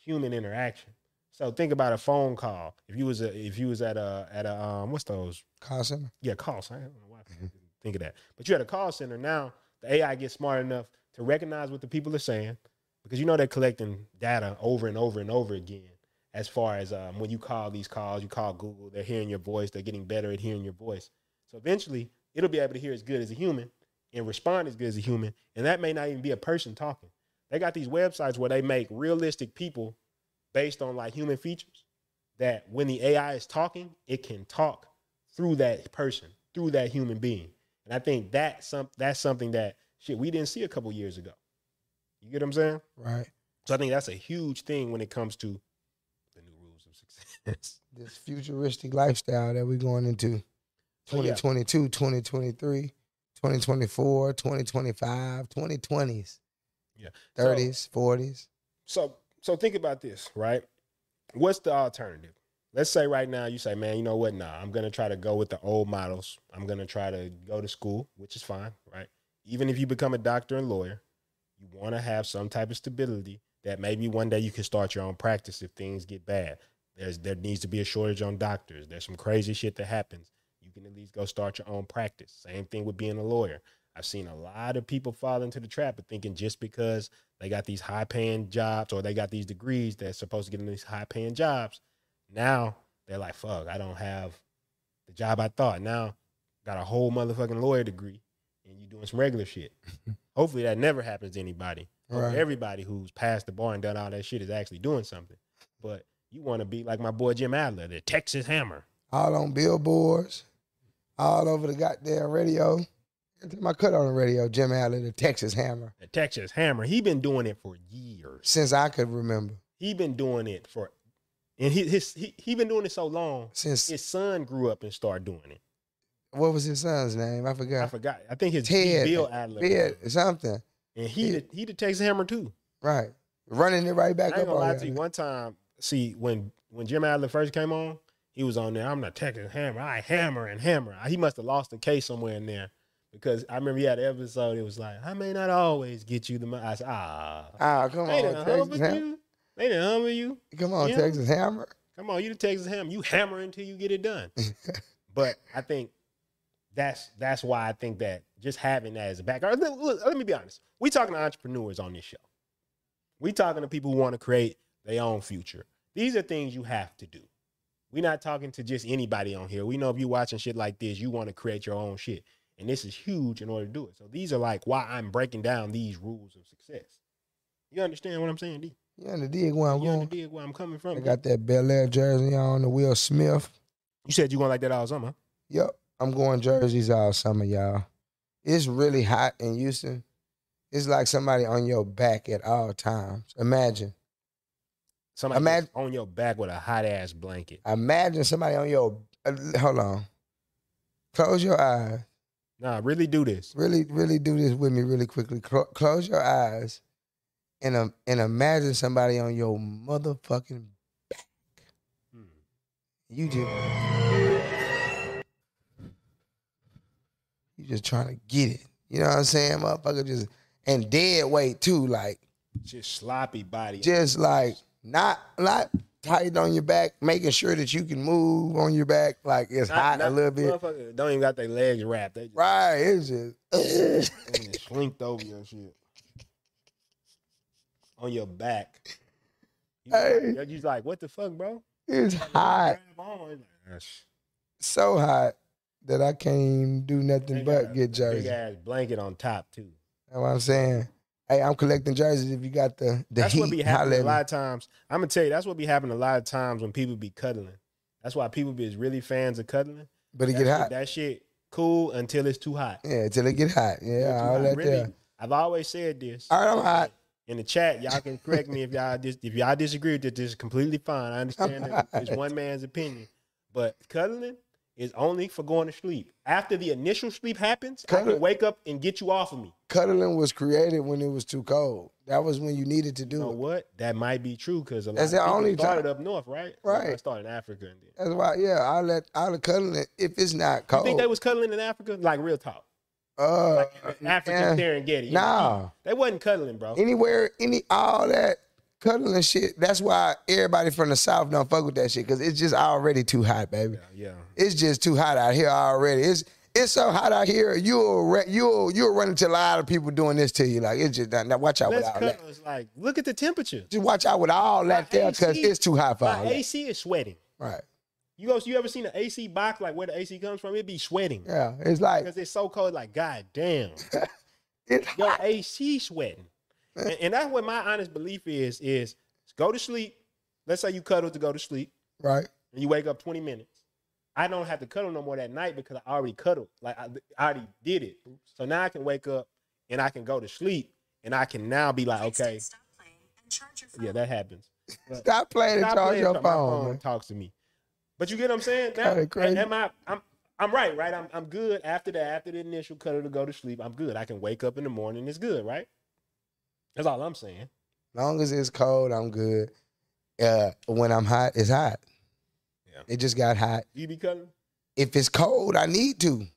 human interaction. So think about a phone call. If you was a, if you was at a at a um what's those Call center. yeah, call center. I don't know why I didn't think of that. But you had a call center now. The AI gets smart enough to recognize what the people are saying because you know they're collecting data over and over and over again. As far as um, when you call these calls, you call Google, they're hearing your voice. They're getting better at hearing your voice. So eventually, it'll be able to hear as good as a human and respond as good as a human. And that may not even be a person talking. They got these websites where they make realistic people based on like human features. That when the AI is talking, it can talk through that person, through that human being. And I think that's some that's something that shit we didn't see a couple years ago. You get what I'm saying? Right. So I think that's a huge thing when it comes to the new rules of success. *laughs* This futuristic lifestyle that we're going into So, yeah. 2022, 2023, 2024, 2025, 2020s, Yeah. So- 30s, 40s. So so think about this, right? What's the alternative? Let's say right now you say, man, you know what? Nah, I'm gonna try to go with the old models. I'm gonna try to go to school, which is fine, right? Even if you become a doctor and lawyer, you want to have some type of stability that maybe one day you can start your own practice if things get bad. There's there needs to be a shortage on doctors. There's some crazy shit that happens. You can at least go start your own practice. Same thing with being a lawyer. I've seen a lot of people fall into the trap of thinking just because they got these high paying jobs or they got these degrees that's supposed to get them these high paying jobs. Now they're like, fuck, I don't have the job I thought. Now got a whole motherfucking lawyer degree and you doing some regular shit. *laughs* Hopefully that never happens to anybody. Right. Everybody who's passed the bar and done all that shit is actually doing something. But you want to be like my boy Jim Adler, the Texas Hammer. All on billboards, all over the goddamn radio. I cut on the radio, Jim Adler, the Texas Hammer, The Texas Hammer. He been doing it for years. since I could remember. He been doing it for, and he his he, he been doing it so long. Since His son grew up and started doing it. what was his son's name? I forgot. I forgot. I think his Ted. Bill Adler. Ted, something. and he the, he the Texas Hammer too. Right. Running it right back I ain't up gonna lie to you. you. One time, see when when Jim Adler first came on, he was on there. I'm the Texas Hammer. I hammer and hammer. He must have lost a case somewhere in there because I remember he had an episode. It was like, I may not always get you the money. I said, ah, Ah, come they on, done Texas Hammer. you. They done humble you. Come on, Yeah. Texas Hammer. Come on, you the Texas Hammer. You hammer until you get it done. *laughs* but I think that's that's why I think that just having that as a background. Look, look, let me be honest. We talking to entrepreneurs on this show. We talking to people who want to create their own future. These are things you have to do. We're not talking to just anybody on here. We know if you're watching shit like this, you want to create your own shit. And this is huge in order to do it. So these are like why I'm breaking down these rules of success. You understand what I'm saying, D? You dig where I'm You going? understand where I'm coming from? I got that Bel Air jersey on, the Will Smith. You said you going like that all summer. Yep, I'm going jerseys all summer, y'all. It's really hot in Houston. It's like somebody on your back at all times. Imagine, Somebody Imagine- on your back with a hot ass blanket. imagine somebody on your. Uh, hold on. Close your eyes. Nah, really do this. Really, really do this with me really quickly. Clo- close your eyes, and um, and imagine somebody on your motherfucking back. Hmm. You just. You just trying to get it. You know what I'm saying? Motherfucker just and dead weight too, like Just sloppy body. just like not not tight on your back, making sure that you can move on your back, like it's Not- hot not- a little bit. Don't even got their legs wrapped. They just Right, it's just *laughs* slinked over your shit. On your back. You Hey. you're just like, what the fuck, bro? it's hot, Grab on. It's like, "Gosh." so hot that I can't do nothing but get jersey. Big ass blanket on top too. That's what I'm saying. Hey, I'm collecting jerseys. If you got the the That's heat, what be happening a lot of times. I'm gonna tell you, that's what be happening a lot of times when people be cuddling. That's why people be really fans of cuddling. But it that get shit, hot. That shit cool until it's too hot. Yeah, until it get hot. Yeah, all that Really, there. I've always said this. All right, I'm hot. in the chat, y'all can correct me if y'all dis- if y'all disagree with it. This is completely fine. I understand that *laughs* it's one man's opinion, but cuddling is only for going to sleep. After the initial sleep happens, I Cuddle- can wake up and get you off of me. Cuddling was created when it was too cold. That was when you needed to do You know it. what? That might be true because a lot That's of people only started time- up north, right? Right. I started in Africa. And then. That's why, yeah, I let I let cuddling if it's not cold. You think they was cuddling in Africa? Like real talk, uh, like African yeah. Serengeti. Nah. they wasn't cuddling, bro. anywhere, any all that cuddling shit. That's why everybody from the south don't fuck with that shit because it's just already too hot, baby. Yeah, yeah. It's just too hot out here already. It's it's so hot out here. You'll re- you'll you'll run into a lot of people doing this to you. Like it's just now watch out with Let's all cuddle. that. Like look at the temperature. Just watch out with all that there because it's too hot for all My that. AC is sweating. Right? You go, you ever seen an AC box like where the AC comes from? It'd be sweating Yeah. It's like because it's so cold. Like god damn, *laughs* it's your hot. AC sweating, and, and that's what my honest belief is: is go to sleep. Let's say you cuddle to go to sleep, right. and you wake up twenty minutes. I don't have to cuddle no more that night because I already cuddled. Like I, I already did it. So now I can wake up and I can go to sleep, and I can now be like, okay, yeah, that happens. But- Stop playing and Stop charge playing your phone, man. talks to me. But you get what I'm saying? Now, crazy. am I? I'm I'm right, right? I'm I'm good after that. After the initial cuddle to go to sleep, I'm good. I can wake up in the morning. It's good, right? That's all I'm saying. Long as it's cold, I'm good. Uh, when I'm hot, it's hot. Yeah. It just got hot. You be cuddling, If it's cold, I need to.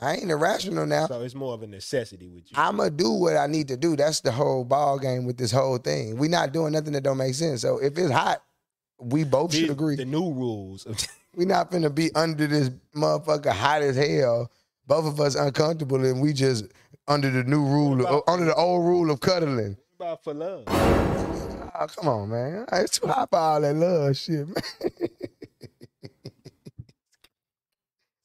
I ain't irrational now. so it's more of a necessity with you. I'ma do what I need to do. That's the whole ball game with this whole thing. We not doing nothing that don't make sense. So if it's hot, we both These- should agree. The new rules. *laughs* we not finna be under this motherfucker hot as hell. Both of us uncomfortable, and we just under the new rule, under the old rule of cuddling. For love. Oh, come on, man. It's too hot for all that love shit, man. *laughs*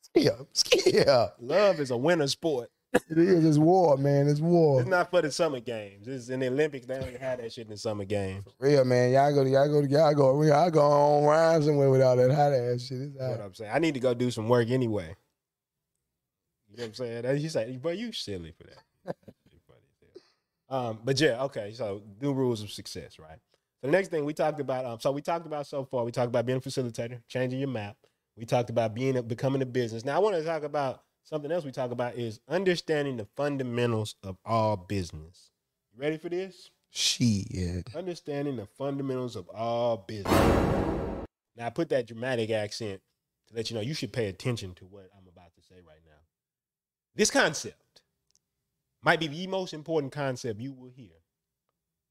Skip, skip. Love is a winter sport. It is. It's war, man. It's war. It's not for the summer games. It's in the Olympics. They don't even have that shit in the summer games. Real man, y'all go, to y'all go, to y'all go, y'all go on rhyme somewhere with all that hot ass shit. It's You know what. I'm saying? I need to go do some work anyway. You know what I'm saying? That- He's like, bro, you silly for that. You funny as hell. Um, but yeah, okay. So new rules of success, right? So the next thing we talked about, um, so we talked about so far, we talked about being a facilitator, changing your map. We talked about being a, becoming a business. Now I want to talk about something else. We talk about is understanding the fundamentals of all business. You ready for this? Shit. understanding the fundamentals of all business. Now, I put that dramatic accent to let you know you should pay attention to what I'm about to say right now. This concept might be the most important concept you will hear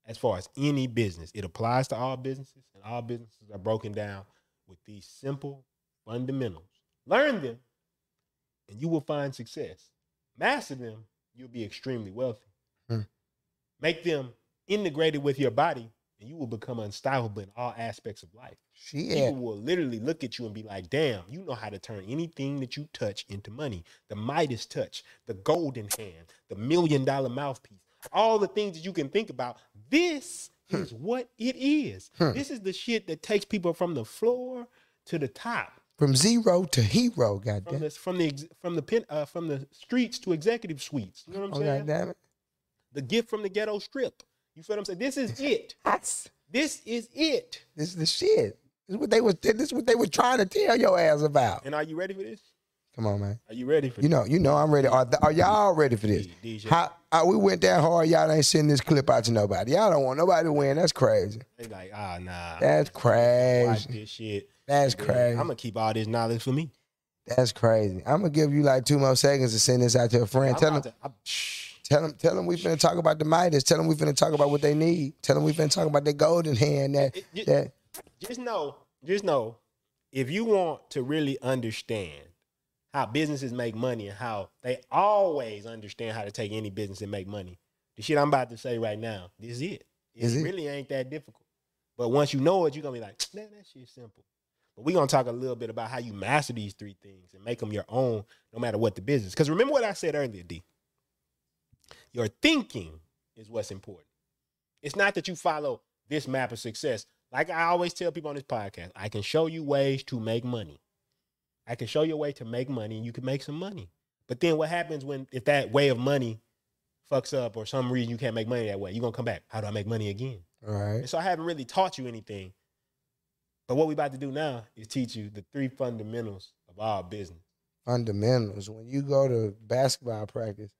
as far as any business. It applies to all businesses, and all businesses are broken down with these simple fundamentals. Learn them, and you will find success. Master them, you'll be extremely wealthy. Hmm. Make them integrated with your body, and you will become unstoppable in all aspects of life. She People will literally look at you and be like, damn, you know how to turn anything that you touch into money. The Midas touch, the golden hand, the million dollar mouthpiece, all the things that you can think about. This Hmm. is what it is. This is the shit that takes people from the floor to the top. from zero to hero. From Goddamn. the from the from the pen, uh, from the streets to executive suites. You know what I'm Oh saying? goddamn it. The gift from the ghetto strip. You feel what I'm saying? This is it. That's This is it. this is the shit. This is what they was. This is what they were trying to tell your ass about. And are you ready for this? Come on, man. Are you ready for You know, you know, I'm ready. Are, are y'all ready for this? DJ. How, we went that hard? Y'all ain't sending this clip out to nobody. Y'all don't want nobody to win. That's crazy. They like, ah, nah. That's Watch crazy. this shit. That's crazy. I'm gonna keep all this knowledge for me. That's crazy. I'm gonna give you like two more seconds to send this out to a friend. Tell them, to-. Tell them, tell them we finna talk about the Midas. Tell them we finna talk about what they need. Tell them we finna talk about the golden hand. That It- it- that just know, just know, if you want to really understand how businesses make money and how they always understand how to take any business and make money, the shit I'm about to say right now, this is it. It Is it? really ain't that difficult. But once you know it, you're gonna be like, man, that shit's simple. But we're gonna talk a little bit about how you master these three things and make them your own, no matter what the business. Because remember what I said earlier, D. Your thinking is what's important. It's not that you follow this map of success. Like I always tell people on this podcast, I can show you ways to make money. I can show you a way to make money and you can make some money. But then what happens when if that way of money fucks up or some reason you can't make money that way, you're gonna come back. How do I make money again? all right. And so I haven't really taught you anything. But what we're about to do now is teach you the three fundamentals of our business. Fundamentals. When you go to basketball practice,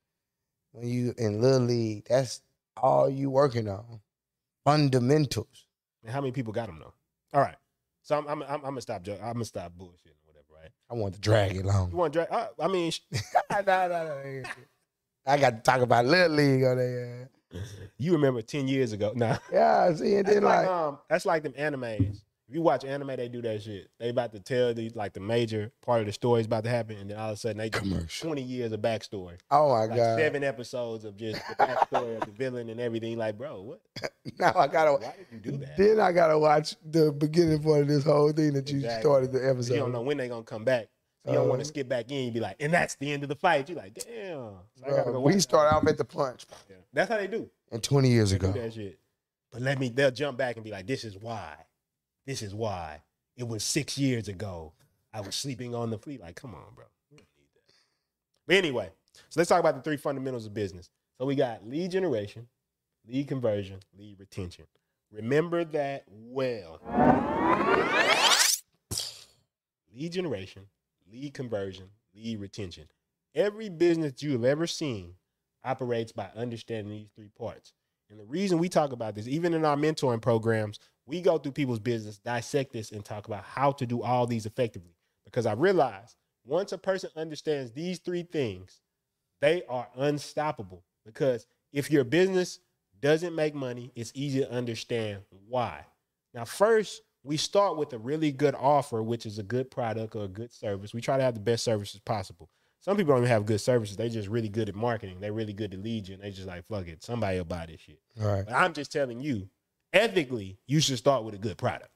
when you in little league, that's all you working on. Fundamentals. And how many people got them though? All right. So I'm I'm I'm, I'm gonna stop joking. I'm gonna stop bullshitting or whatever, right? I want to drag it along. You want to drag? Uh, I mean, sh- no, no, no. I got to talk about little league on there. you remember ten years ago? Nah. Yeah, see, and then like, like, um, that's like them animes. If you watch anime, they do that shit. They about to tell the like the major part of the story is about to happen, and then all of a sudden they Commercial. twenty years of backstory, oh my like god. seven episodes of just the backstory of the villain and everything. Like, bro, what? *laughs* Now I gotta. Why did you do that? Then I gotta watch the beginning part of this whole thing that you started the episode. You don't know when they're gonna come back. You don't want Uh, to skip back in. You be like, and that's the end of the fight. You like, damn. So I Bro, go we start off at the punch. Yeah. That's how they do. and 20 years They do ago. that shit. But let me. They'll jump back and be like, this is why. This is why. It was six years ago. I was sleeping on the fleet. Like, come on, bro. But anyway, so let's talk about the three fundamentals of business. So we got lead generation, lead conversion, lead retention. Remember that well. Lead generation, lead conversion, lead retention. Every business you have ever seen operates by understanding these three parts. And the reason we talk about this, even in our mentoring programs, we go through people's business, dissect this, and talk about how to do all these effectively. Because I realize once a person understands these three things, they are unstoppable. Because if your business doesn't make money, it's easy to understand why. Now, first, we start with a really good offer, which is a good product or a good service. We try to have the best services possible. Some people don't even have good services. They're just really good at marketing. They're really good at lead gen. They just like, fuck it. Somebody will buy this shit. All right. But I'm just telling you, ethically, you should start with a good product.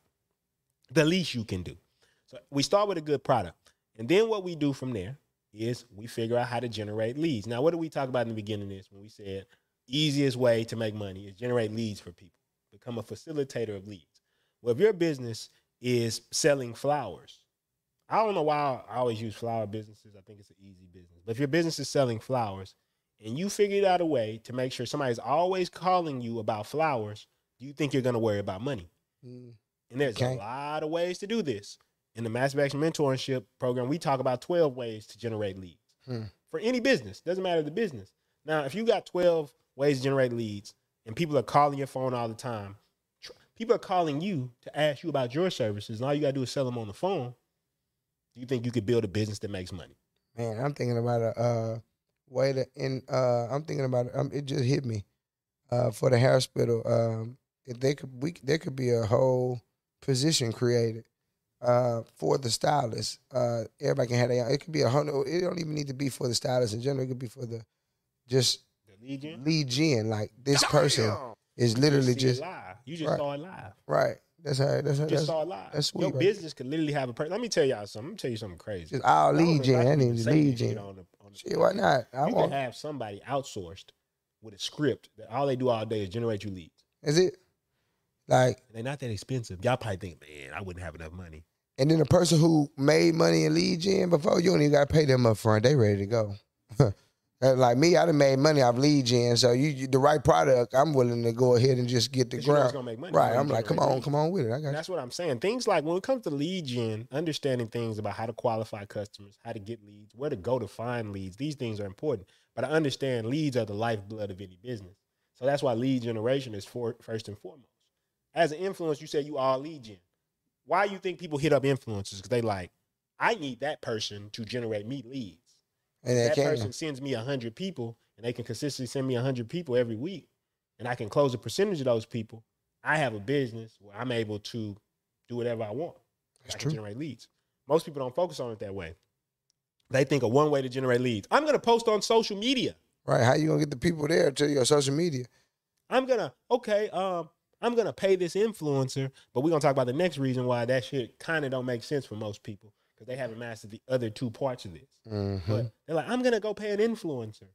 The least you can do. So we start with a good product. And then what we do from there is we figure out how to generate leads. Now, what did we talk about in the beginning of this when we said easiest way to make money is generate leads for people, become a facilitator of leads. Well, if your business is selling flowers, I don't know why I always use flower businesses. I think it's an easy business. But if your business is selling flowers and you figured out a way to make sure somebody's always calling you about flowers, you think you're going to worry about money? Mm, And there's Okay. a lot of ways to do this. In the Massive Action Mentorship program, we talk about 12 ways to generate leads Hmm. for any business. Doesn't matter the business. Now, if you got 12 ways to generate leads and people are calling your phone all the time, tr- people are calling you to ask you about your services, and all you got to do is sell them on the phone. Do you think you could build a business that makes money? Man, I'm thinking about a uh, way to and Uh, I'm thinking about it. Um, it just hit me uh, for the hospital. Um, they could, we there could be a whole position created uh, for the stylist. Uh, everybody can have their. It could be a hundred. It don't even need to be for the stylist in general. It could be for the just The lead gen? lead gen. Like this person is literally just live. You just Right. saw it live. Right. That's how. That's how. You just That's saw it live. that's sweet, Your right? business could literally have a person. Let me tell y'all something. Let me tell you something crazy. just all lead gen. I need to lead gen. on the- on the Shit, why not? I you want. can have somebody outsourced with a script that all they do all day is generate you leads. Is it like? They're not that expensive. Y'all probably think, man, I wouldn't have enough money. And then the person who made money in lead gen before, you don't even got to pay them up front. They ready to go. *laughs* Like me, I done made money off lead gen. So you, you the right product, I'm willing to go ahead and just get the 'Cause you know it's ground. gonna make money. Right. I'm like, come on, leads. come on with it. I got And you. that's what I'm saying. Things like when it comes to lead gen, understanding things about how to qualify customers, how to get leads, where to go to find leads, these things are important. But I understand leads are the lifeblood of any business. So that's why lead generation is for first and foremost. As an influencer, you say you are lead gen. Why you think people hit up influencers? Because they like, I need that person to generate me leads. And that person sends me 100 people and they can consistently send me 100 people every week and i can close a percentage of those people i have a business where i'm able to do whatever i want That's i can true. generate leads most people don't focus on it that way they think of one way to generate leads i'm going to post on social media Right. How you gonna get the people there to your social media? i'm going to okay um i'm to pay this influencer but we're to talk about the next reason why that shit kind of don't make sense for most people because they haven't mastered the other two parts of this Mhm. But they're like, I'm gonna go pay an influencer.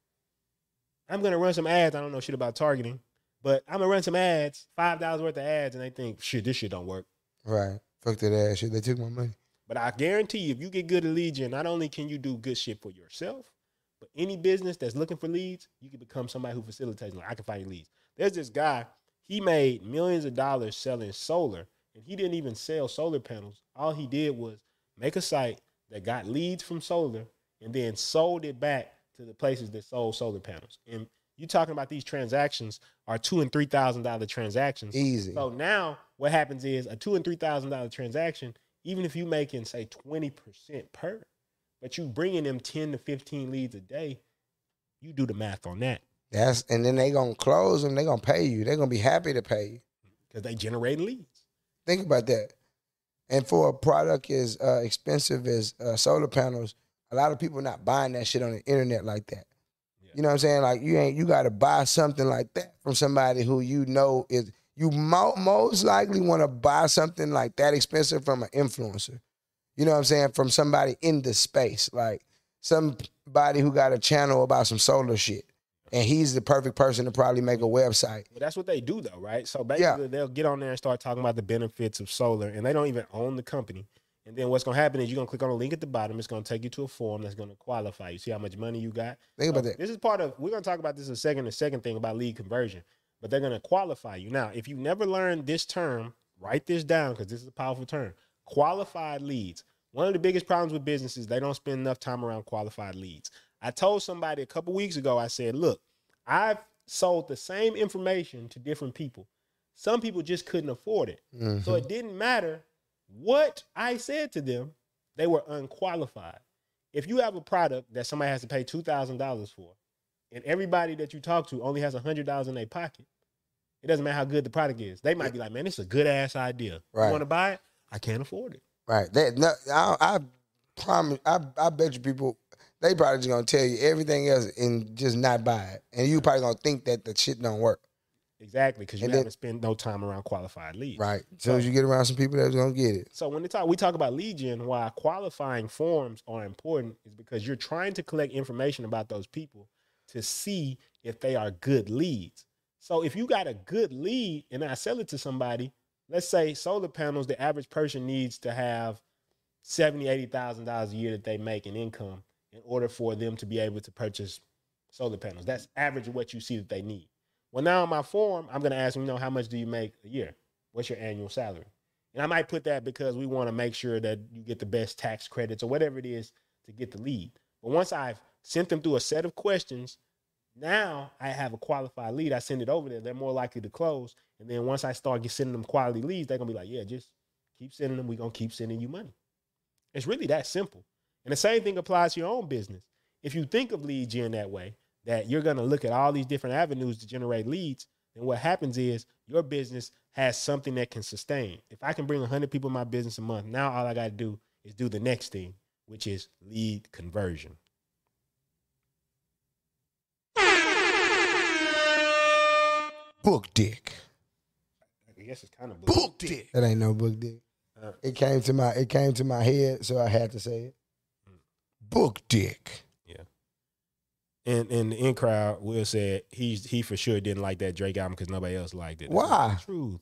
I'm gonna run some ads. I don't know shit about targeting, but I'm gonna run some ads, five dollars worth of ads, and they think, shit, this shit don't work. Right. Fuck that ass shit. They took my money. But I guarantee you, if you get good at lead gen, not only can you do good shit for yourself, but any business that's looking for leads, you can become somebody who facilitates. Like I can find leads. There's this guy. He made millions of dollars selling solar, and he didn't even sell solar panels. All he did was make a site that got leads from solar, and then sold it back to the places that sold solar panels. And you're talking about these transactions are two and three thousand dollar transactions. Easy. So now what happens is a two and three thousand dollar transaction, even if you making say twenty percent per, but you bringing them ten to fifteen leads a day, you do the math on that That's and then they gonna close them. They gonna pay you. They're gonna be happy to pay you. because they generate leads. Think about that. And for a product as uh, expensive as uh, solar panels, a lot of people not buying that shit on the internet like that. Yeah. You know what I'm saying? Like you ain't you got to buy something like that from somebody who you know is you mo- most likely want to buy something like that expensive from an influencer. You know what I'm saying? From somebody in the space, like somebody who got a channel about some solar shit, and he's the perfect person to probably make a website. But that's what they do though, right? So Yeah. basically they'll get on there and start talking about the benefits of solar and they don't even own the company. And then what's gonna happen is you're gonna click on a link at the bottom. It's gonna take you to a form that's gonna qualify you. See how much money you got. Think about So that. This is part of we're gonna talk about this in a second, the second thing about lead conversion. But they're gonna qualify you. Now, if you never learned this term, write this down because this is a powerful term. Qualified leads. One of the biggest problems with businesses, they don't spend enough time around qualified leads. I told somebody a couple weeks ago, I said, look, I've sold the same information to different people. Some people just couldn't afford it. Mhm. So it didn't matter what I said to them, they were unqualified. If you have a product that somebody has to pay $2,000 for, and everybody that you talk to only has $100 in their pocket, it doesn't matter how good the product is. They might be like, man, it's a good ass idea. Right. You want to buy it? I can't afford it. Right. That no, I, I promise. I, I bet you people they probably just gonna tell you everything else and just not buy it, and you probably gonna think that the shit don't work. Exactly, because you And then- haven't spent no time around qualified leads. Right. As soon as you get around some people that's gonna get it. So when they talk, we talk about lead gen. Why qualifying forms are important is because you're trying to collect information about those people to see if they are good leads. So if you got a good lead and I sell it to somebody, let's say solar panels, the average person needs to have seventy, eighty thousand dollars a year that they make in income in order for them to be able to purchase solar panels. That's average of what you see that they need. Well, now on my form, I'm gonna ask them, you know, how much do you make a year? What's your annual salary? And I might put that because we want to make sure that you get the best tax credits or whatever it is to get the lead. But once I've sent them through a set of questions, now I have a qualified lead. I send it over there. They're more likely to close. And then once I start sending them quality leads, they're gonna be like, yeah, just keep sending them. We're gonna keep sending you money. It's really that simple. And the same thing applies to your own business. If you think of lead gen that way, that you're gonna look at all these different avenues to generate leads, then what happens is your business has something that can sustain. If I can bring 100 people in my business a month, now all I got to do is do the next thing, which is lead conversion. Book dick. I guess it's kind of Book dick. That ain't no book dick. Uh. It came to my it came to my head, so I had to say it. Book dick. Yeah. And and the in crowd, Will said he's he for sure didn't like that Drake album because nobody else liked it. That's Why? the truth?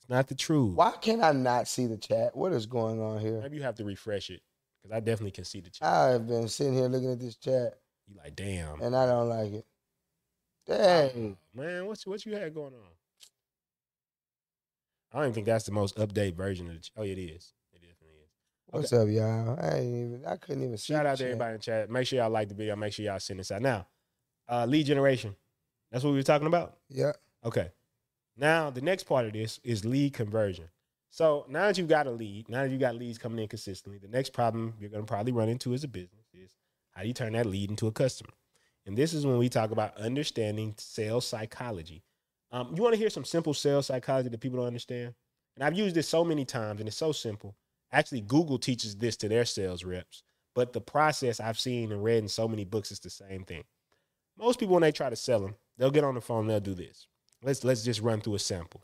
It's not the truth. Why can I not see the chat? What is going on here? Maybe you have to refresh it because I definitely can see the chat. I've been sitting here looking at this chat you like, damn, and I don't like it. Dang. man, what's what you had going on? I don't even think that's the most update version of the. Oh, it is. It definitely is. What's up, y'all? I ain't even I couldn't even Shout out to chat. everybody in chat. Make sure y'all like the video. Make sure y'all send this out now. Uh, lead generation. That's what we were talking about. Yeah. Okay. Now the next part of this is lead conversion. So now that you've got a lead, now that you got leads coming in consistently, the next problem you're going to probably run into as a business is how do you turn that lead into a customer? And this is when we talk about understanding sales psychology. Um, you want to hear some simple sales psychology that people don't understand? And I've used this so many times, and it's so simple. Actually, Google teaches this to their sales reps, but the process I've seen and read in so many books is the same thing. Most people, when they try to sell them, they'll get on the phone, they'll do this. Let's let's just run through a sample.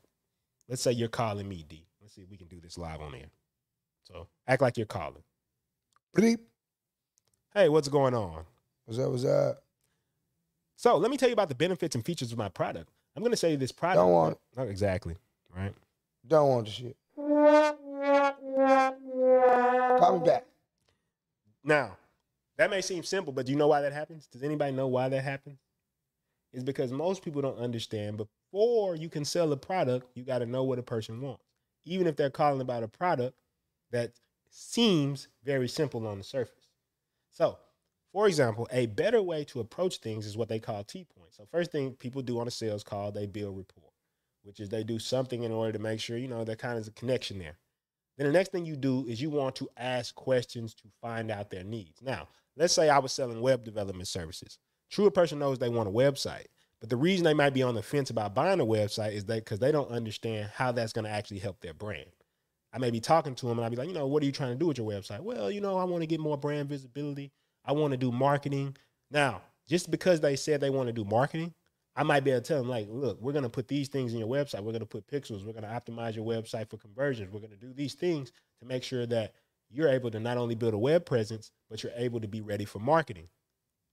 Let's say you're calling me, D. Let's see if we can do this live on air. So act like you're calling. Bleep. Hey, what's going on? What's up? What's up? So let me tell you about the benefits and features of my product. I'm going to say this product. Don't want it. Not exactly. Right. Don't want the shit. Call me back. Now, that may seem simple, but do you know why that happens? Does anybody know why that happens? It's because most people don't understand before you can sell a product, you got to know what a person wants. Even if they're calling about a product that seems very simple on the surface. So, for example, a better way to approach things is what they call T points. So, first thing people do on a sales call, they build rapport, which is they do something in order to make sure, you know, there kind of is a connection there. Then the next thing you do is you want to ask questions to find out their needs. Now, let's say I was selling web development services. True, a person knows they want a website, but the reason they might be on the fence about buying a website is that because they don't understand how that's going to actually help their brand. I may be talking to them and I'd be like, you know, what are you trying to do with your website? Well, you know, I want to get more brand visibility. I want to do marketing. Now, just because they said they want to do marketing, I might be able to tell them, like, look, we're going to put these things in your website. We're going to put pixels. We're going to optimize your website for conversions. We're going to do these things to make sure that you're able to not only build a web presence, but you're able to be ready for marketing.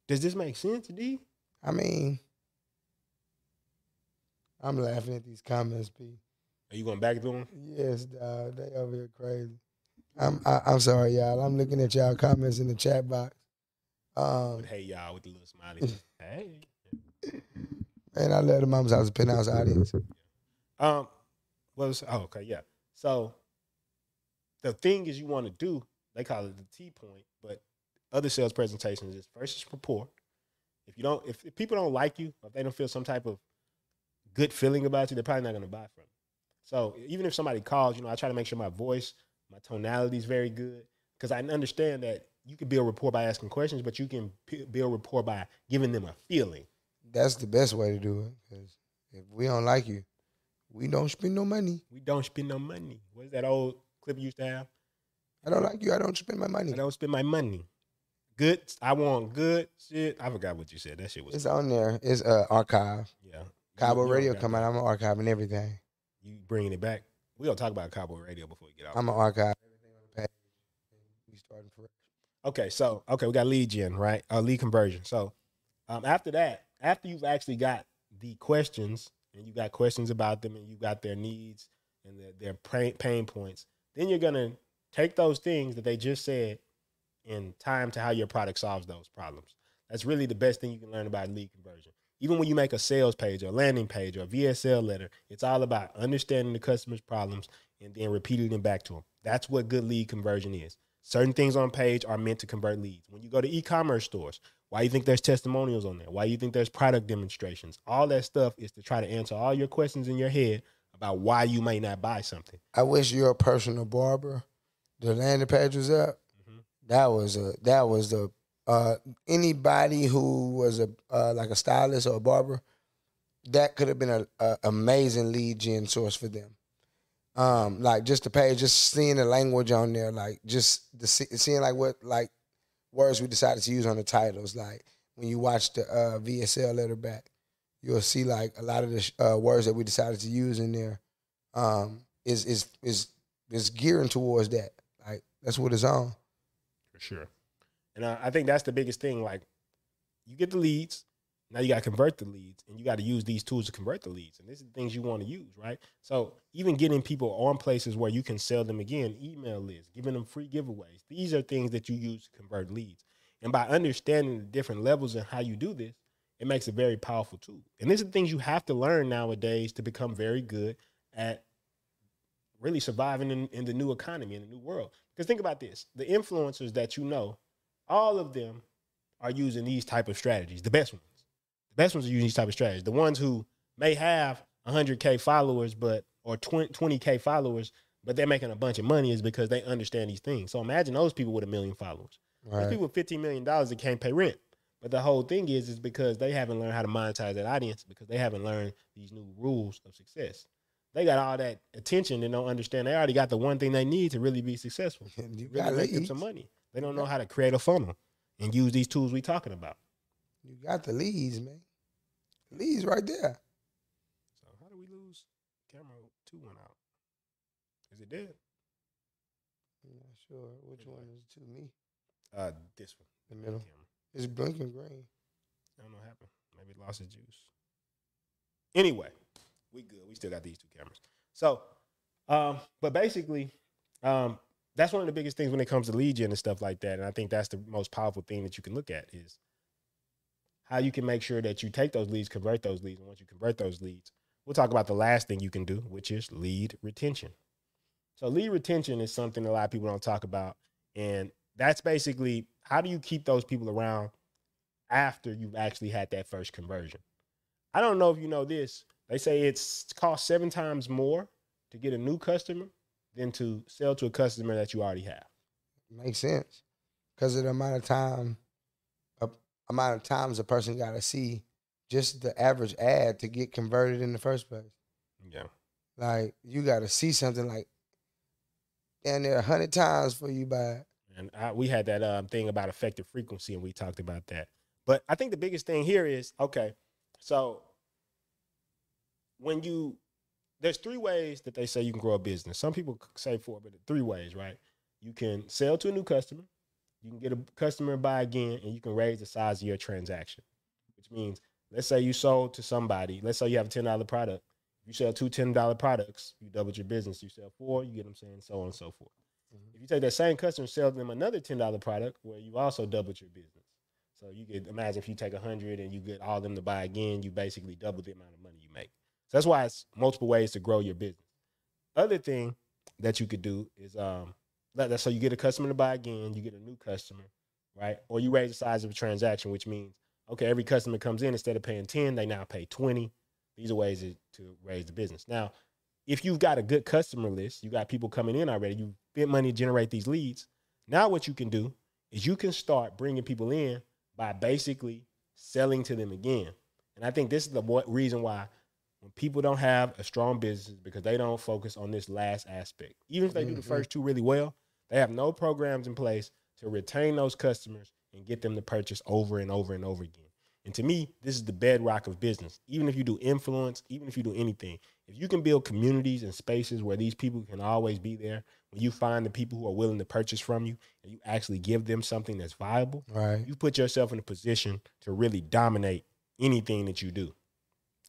Does this make sense, D? I mean, I'm laughing at these comments, P. Are you going back to them? Yes, dog. They over here crazy. I'm I, I'm sorry, y'all. I'm looking at y'all comments in the chat box. Um, But hey, y'all, with the little smiley. *laughs* hey. Man, I love the Mama's House Penthouse *laughs* audience. Um, what was? Oh, okay, yeah. So the thing is, you want to do. They call it the T point, but other sales presentations is first is rapport. If you don't, if, if people don't like you, if they don't feel some type of good feeling about you, they're probably not going to buy from you. So even if somebody calls, you know, I try to make sure my voice, my tonality is very good because I understand that you can build rapport by asking questions, but you can p- build rapport by giving them a feeling. That's the best way to do it. Because if we don't like you, we don't spend no money. We don't spend no money. What's that old clip you used to have? I don't like you. I don't spend my money. I don't spend my money. Good. I want good shit. I forgot what you said. That shit was. It's on there. It's uh, archive. yeah. Cabo You- you Radio come out. I'm an archiving everything. You bringing it back? We gonna talk about Cabo Radio before we get off. I'm an archive everything on the page. We starting fresh. Okay, so okay, we got lead gen, right? Uh, lead conversion. So um, after that, after you've actually got the questions and you got questions about them and you got their needs and their, their pain, pain points, then you're gonna take those things that they just said and tie them to how your product solves those problems. That's really the best thing you can learn about lead conversion. Even when you make a sales page or a landing page or a VSL letter, it's all about understanding the customer's problems and then repeating them back to them. That's what good lead conversion is. Certain things on page are meant to convert leads. When you go to e-commerce stores, why you think there's testimonials on there? Why do you think there's product demonstrations? All that stuff is to try to answer all your questions in your head about why you may not buy something. I wish you're a personal barber. The landing page was up. Mhm. That was a that was the uh anybody who was a uh, like a stylist or a barber, that could have been a, a amazing lead gen source for them. Um, like just the page, just seeing the language on there, like just the see- seeing like what like words we decided to use on the titles. Like when you watch the uh, VSL letter back, you'll see like a lot of the uh, words that we decided to use in there um, is is is is gearing towards that. Like that's what it's on. for sure. And uh, I think that's the biggest thing. Like, you get the leads, now you got to convert the leads, and you got to use these tools to convert the leads. And these are the things you want to use, right? So even getting people on places where you can sell them again, email lists, giving them free giveaways. These are things that you use to convert leads. And by understanding the different levels and how you do this, it makes a very powerful tool. And these are things you have to learn nowadays to become very good at really surviving in, in the new economy, in the new world. Because think about this the influencers that you know, all of them are using these type of strategies, the best ones. The best ones are using these type of strategies. The ones who may have 100K followers, but or 20, 20K followers, but they're making a bunch of money is because they understand these things. So imagine those people with a million followers. Right. people with $15 million that can't pay rent. But the whole thing is, is because they haven't learned how to monetize that audience because they haven't learned these new rules of success. They got all that attention and don't understand. They already got the one thing they need to really be successful. *laughs* You Really make them some money. They don't know how to create a funnel and use these tools we talking about. You got the leads, man. Leads right there. So how do we lose camera two one out? Is it dead? I'm not sure which one is to me. Uh, this one. The middle. Camera. It's blinking green. I don't know what happened. Maybe it lost its juice. Anyway, we good. We still got these two cameras. So, um, but basically, um, that's one of the biggest things when it comes to lead gen and stuff like that. And I think that's the most powerful thing that you can look at is how you can make sure that you take those leads, convert those leads, and once you convert those leads, we'll talk about the last thing you can do, which is lead retention. So lead retention is something a lot of people don't talk about, and that's basically how do you keep those people around after you've actually had that first conversion. I don't know if you know this. They say it's cost seven times more to get a new customer than to sell to a customer that you already have. Makes sense. Because of the amount of time, amount of times a person got to see just the average ad to get converted in the first place. Yeah. Like you got to see something like, and there a hundred times for you buy. And I, we had that um, thing about effective frequency, and we talked about that. But I think the biggest thing here is okay. So when you there's three ways that they say you can grow a business. Some people say four, but three ways, right? You can sell to a new customer, you can get a customer buy again, and you can raise the size of your transaction. Which means, let's say you sold to somebody. Let's say you have a ten dollar product. You sell two ten dollar products, you doubled your business. You sell four, you get them saying so on and so forth. If you take that same customer and sell them another ten dollar product, where you also doubled your business. So you could imagine if you take a hundred and you get all them to buy again, you basically double the amount of money you make. So that's why it's multiple ways to grow your business. Other thing that you could do is um so you get a customer to buy again, you get a new customer, right? Or you raise the size of a transaction, which means okay, every customer comes in instead of paying 10, they now pay 20. These are ways to, raise the business. Now, if you've got a good customer list, you got people coming in already, you spent money to generate these leads. Now, what you can do is you can start bringing people in by basically selling to them again. And I think this is the reason why when people don't have a strong business because they don't focus on this last aspect. Even if they do the Mhm. first two really well, they have no programs in place to retain those customers and get them to purchase over and over and over again. And to me, this is the bedrock of business. Even if you do influence, even if you do anything, if you can build communities and spaces where these people can always be there, when you find the people who are willing to purchase from you and you actually give them something that's viable, Right. you put yourself in a position to really dominate anything that you do.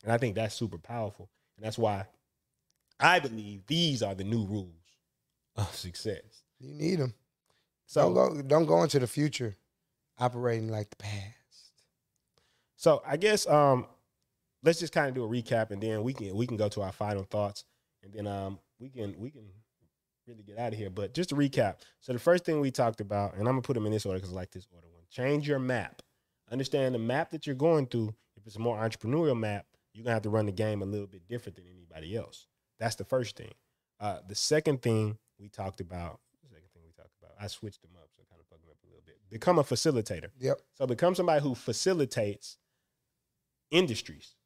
And I think that's super powerful. And that's why I believe these are the new rules of success. You need them. So, don't go. Don't go into the future operating like the past. so I guess um, let's just kind of do a recap, and then we can we can go to our final thoughts, and then um, we can we can really get out of here. But just to recap, so the first thing we talked about, and I'm gonna put them in this order because I like this order one. Change your map. Understand the map that you're going through. If it's a more entrepreneurial map, you're gonna have to run the game a little bit different than anybody else. That's the first thing. Uh, the second thing we talked about. The second thing we talked about. I switched them up, so kind of fucked them up a little bit. Become a facilitator. Yep. So become somebody who facilitates industries.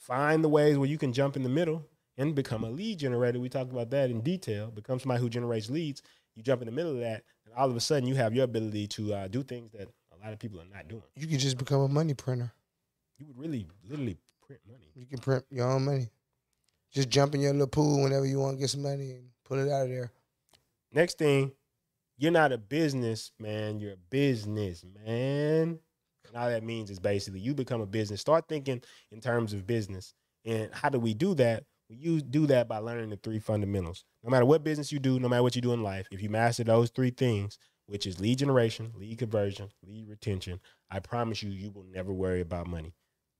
Find the ways where you can jump in the middle and become a lead generator. We talked about that in detail. Become somebody who generates leads. You jump in the middle of that, and all of a sudden you have your ability to uh, do things that a lot of people are not doing. You can just become a money printer. You would really, literally print money. You can print your own money. just jump in your little pool whenever you want to get some money and pull it out of there. Next thing, you're not a business man. You're a business man. And all that means is basically you become a business. Start thinking in terms of business. And how do we do that? We use, do that by learning the three fundamentals. No matter what business you do, no matter what you do in life, if you master those three things, which is lead generation, lead conversion, lead retention, I promise you, you will never worry about money.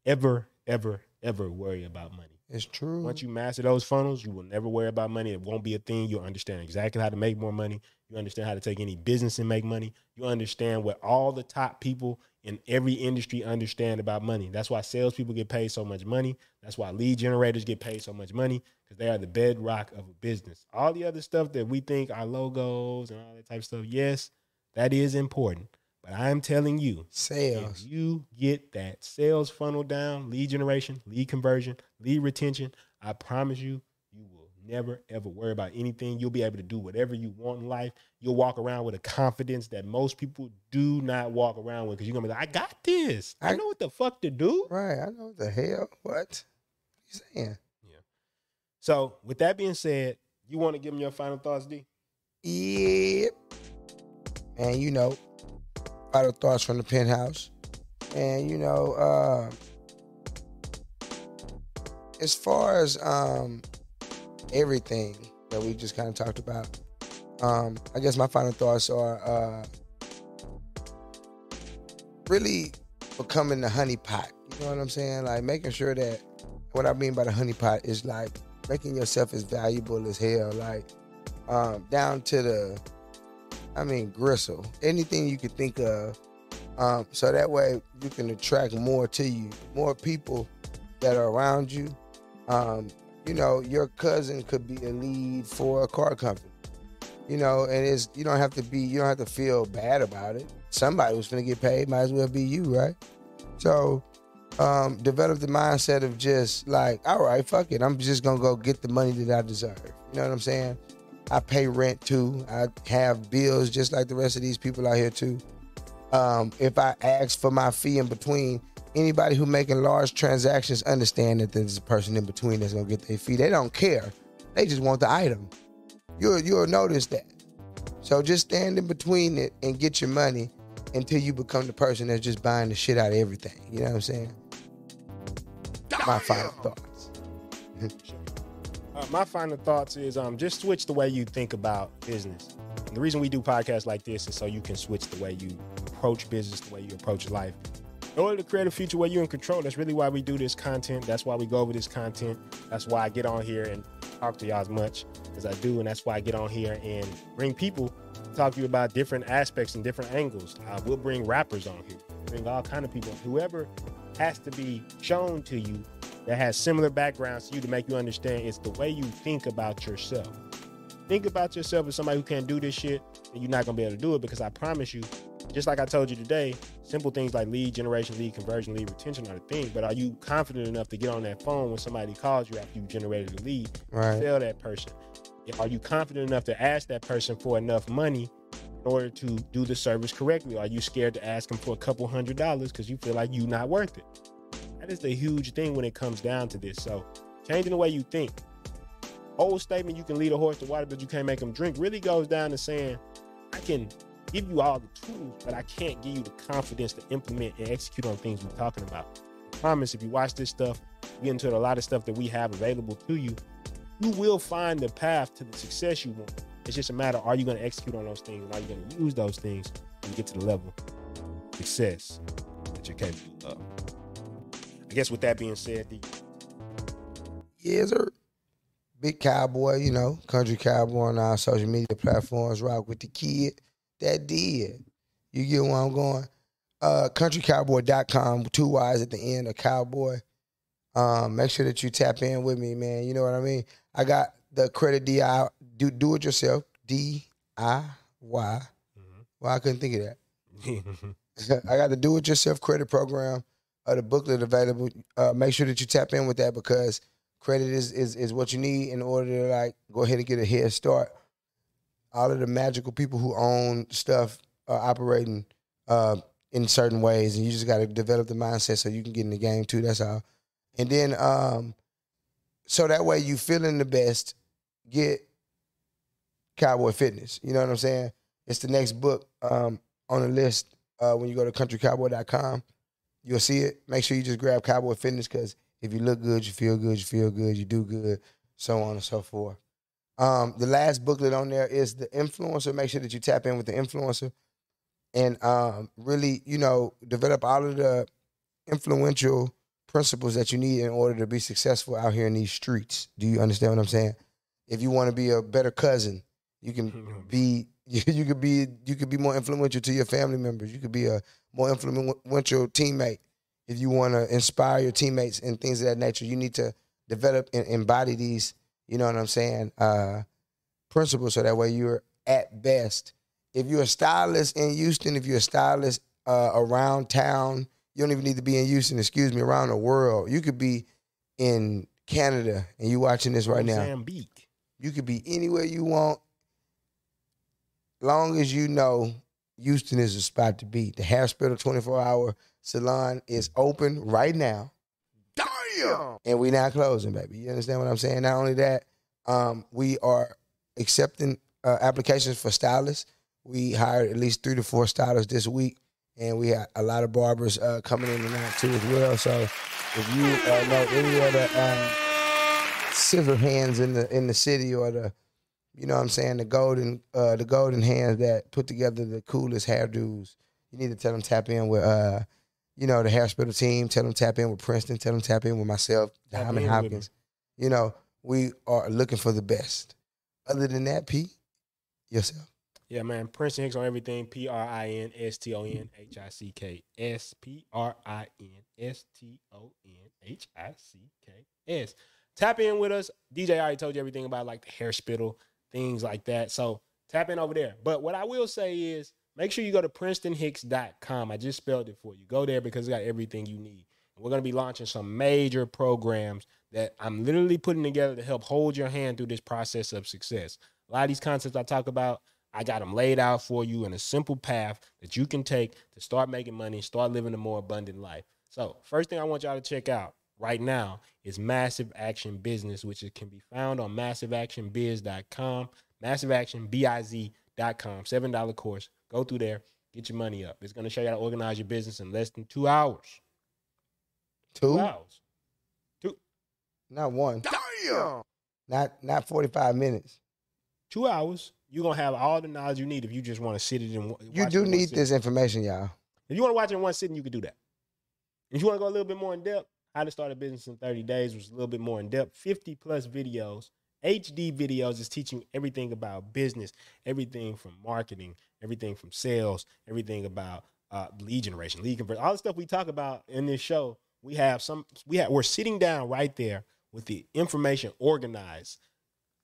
Ever, ever, ever worry about money. It's true. Once you master those funnels, you will never worry about money. It won't be a thing. You'll understand exactly how to make more money. You understand how to take any business and make money. You understand what all the top people in every industry understand about money. That's why salespeople get paid so much money. That's why lead generators get paid so much money because they are the bedrock of a business. All the other stuff that we think are logos and all that type of stuff, yes, that is important. But I'm telling you, Sales. if you get that sales funnel down, lead generation, lead conversion, lead retention, I promise you, never ever worry about anything. You'll be able to do whatever you want in life. You'll walk around with a confidence that most people do not walk around with because you're gonna be like, I got this. I I- know what the fuck to do. Right. I know what the hell. What? you saying? Yeah. So, with that being said, you want to give them your final thoughts, D? Yep. And you know, final thoughts from the penthouse. And you know, uh as far as um everything that we just kind of talked about, um, I guess my final thoughts are uh really becoming the honey pot. You know what I'm saying? Like making sure that what I mean by the honey pot is like making yourself as valuable as hell. Like um, down to the, I mean, gristle, anything you could think of. Um, so that way you can attract more to you, more people that are around you. Um, you know, your cousin could be a lead for a car company. You know, and it's you don't have to be, you don't have to feel bad about it. Somebody was gonna get paid might as well be you, right? So um, develop the mindset of just like, all right, fuck it. I'm just gonna go get the money that I deserve. You know what I'm saying? I pay rent too. I have bills just like the rest of these people out here too. Um, if I ask for my fee in between, anybody who making large transactions understand that there's a person in between that's gonna get their fee. They don't care. They just want the item. You'll you'll notice that. So just stand in between it and get your money until you become the person that's just buying the shit out of everything. You know what I'm saying? My final thoughts. *laughs* Uh, my final thoughts is um just switch the way you think about business. And the reason we do podcasts like this is so you can switch the way you approach business, the way you approach life. In order to create a future where you're in control, that's really why we do this content. That's why we go over this content. That's why I get on here and talk to y'all as much as I do, and that's why I get on here and bring people to talk to you about different aspects and different angles. Uh, we'll bring rappers on here, bring all kind of people. Whoever has to be shown to you that has similar backgrounds to you to make you understand it's the way you think about yourself. Think about yourself as somebody who can't do this shit, and you're not gonna be able to do it because I promise you, just like I told you today, simple things like lead generation, lead conversion, lead retention are the thing. But are you confident enough to get on that phone when somebody calls you after you generated a lead, Right. tell that person? Are you confident enough to ask that person for enough money in order to do the service correctly? Are you scared to ask them for a couple hundred dollars because you feel like you're not worth it? That is the huge thing when it comes down to this. So, changing the way you think. Old statement, you can lead a horse to water, but you can't make him drink, really goes down to saying, I can give you all the tools, but I can't give you the confidence to implement and execute on things we're talking about. I promise if you watch this stuff, get into a lot of stuff that we have available to you, you will find the path to the success you want. It's just a matter, are you going to execute on those things? Are you going to use those things you get to the level of success that you're capable of? I guess with that being said, the Yeah, sir. Big cowboy, you know, country cowboy on our social media platforms. Rock with the kid that did. You get where I'm going. Uh, countrycowboy.com, two Y's at the end of cowboy. Um, make sure that you tap in with me, man. You know what I mean? I got the credit DI, do do it yourself, D I Y. Well, I couldn't think of that. *laughs* *laughs* I got the do it yourself credit program, uh, the booklet available. Uh, make sure that you tap in with that because credit is, is is what you need in order to like go ahead and get a head start. All of the magical people who own stuff are operating uh, in certain ways, and you just got to develop the mindset so you can get in the game too. That's all. And then um, so that way you feeling the best, get Cowboy Fitness. You know what I'm saying? It's the next book um, on the list uh, when you go to countrycowboy.com. You'll see it. Make sure you just grab Cowboy Fitness because if you look good, you feel good, you feel good, you do good, so on and so forth. Um, the last booklet on there is the influencer. Make sure that you tap in with the influencer and um, really, you know, develop all of the influential principles that you need in order to be successful out here in these streets. Do you understand what I'm saying? If you want to be a better cousin, you can *laughs* be you, *laughs* you could be you could be more influential to your family members. You could be a more influential teammate. If you want to inspire your teammates and things of that nature, you need to develop and embody these. You know what I'm saying? Uh, principles, so that way you're at best. If you're a stylist in Houston, if you're a stylist uh, around town, you don't even need to be in Houston. Excuse me, around the world. You could be in Canada, and you watching this right now. Mozambique. You could be anywhere you want, long as you know Houston is a spot to be. The Hair Splitter 24 hour salon is open right now. And we not closing, baby. You understand what I'm saying? Not only that, um, we are accepting uh, applications for stylists. We hired at least three to four stylists this week, and we had a lot of barbers uh, coming in tonight too as well. So if you uh, know any of the um, scissor hands in the in the city or the you know what I'm saying, the golden uh the golden hands that put together the coolest hairdos. You need to tell them tap in with uh you know, the hair splitter team, tell them tap in with Princeton, tell them tap in with myself, Diamond Hopkins. You know, we are looking for the best. Other than that, P, yourself. Yeah, man. Princeton Hicks on everything. P R I N S T O N H I C K S. P R I N S T O N H I C K S. Tap in with us. DJ already told you everything about like the hair splitter, things like that. So tap in over there. But what I will say is make sure you go to PrincetonHicks.com. I just spelled it for you. Go there because it's got everything you need. And we're going to be launching some major programs that I'm literally putting together to help hold your hand through this process of success. A lot of these concepts I talk about, I got them laid out for you in a simple path that you can take to start making money, start living a more abundant life. So, first thing I want y'all to check out right now is Massive Action Business, which can be found on massiveactionbiz.com, massiveactionbiz.com, $7 course. Go through there, get your money up. It's going to show you how to organize your business in less than two hours. Two, Two hours. not one. Damn. Not not 45 minutes. Two hours. You're going to have all the knowledge you need if you just want to sit it and You do need this information, y'all. If you want to watch it in one sitting, you can do that. If you want to go a little bit more in depth, how to start a business in 30 days was a little bit more in depth. 50 plus videos, HD videos is teaching everything about business, everything from marketing, everything from sales, everything about uh, lead generation, lead conversion, all the stuff we talk about in this show. We have some, we have, we're sitting down right there with the information organized,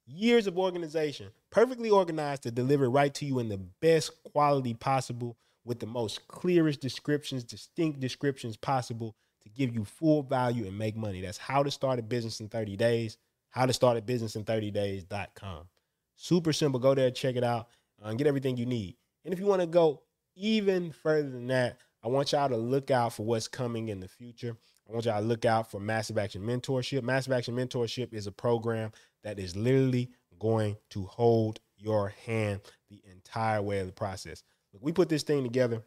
years of organization, perfectly organized to deliver right to you in the best quality possible with the most clearest descriptions, distinct descriptions possible to give you full value and make money. That's how to start a business in 30 days. How to start a business in 30 days.com. Super simple. Go there, check it out, uh, and get everything you need. And if you want to go even further than that, I want y'all to look out for what's coming in the future. I want y'all to look out for Massive Action Mentorship. Massive Action Mentorship is a program that is literally going to hold your hand the entire way of the process. Look, we put this thing together.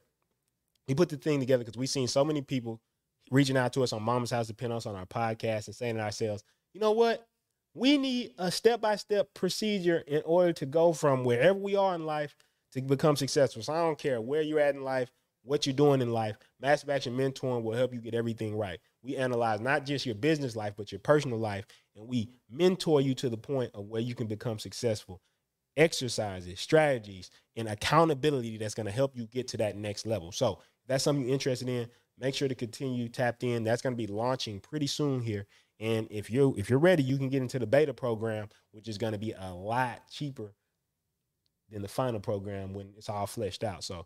We put the thing together because we've seen so many people reaching out to us on Mama's House to Penthouse on our podcast and saying to ourselves, you know what? We need a step by step procedure in order to go from wherever we are in life to become successful. So I don't care where you're at in life, what you're doing in life. Massive Action Mentoring will help you get everything right. We analyze not just your business life, but your personal life, and we mentor you to the point of where you can become successful. Exercises, strategies, and accountability that's going to help you get to that next level. So if that's something you're interested in, make sure to continue tapped in. That's going to be launching pretty soon here. And if you're if you're ready, you can get into the beta program, which is going to be a lot cheaper than the final program when it's all fleshed out. So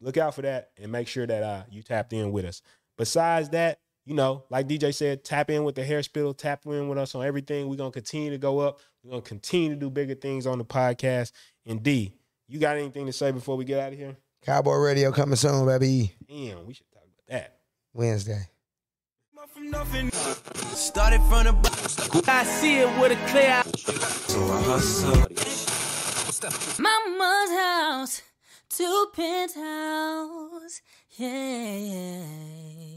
look out for that and make sure that uh, you tapped in with us. Besides that, you know, like DJ said, tap in with the hair splitter, tap in with us on everything. We're gonna continue to go up. We're gonna continue to do bigger things on the podcast. And D, you got anything to say before we get out of here? Cowboy Radio coming soon, baby. Damn, we should talk about that. Wednesday. From nothing. Started from the bottom. I see it with a clear eye. So I hustle. Mama's house, two penthouse. Yeah, yeah.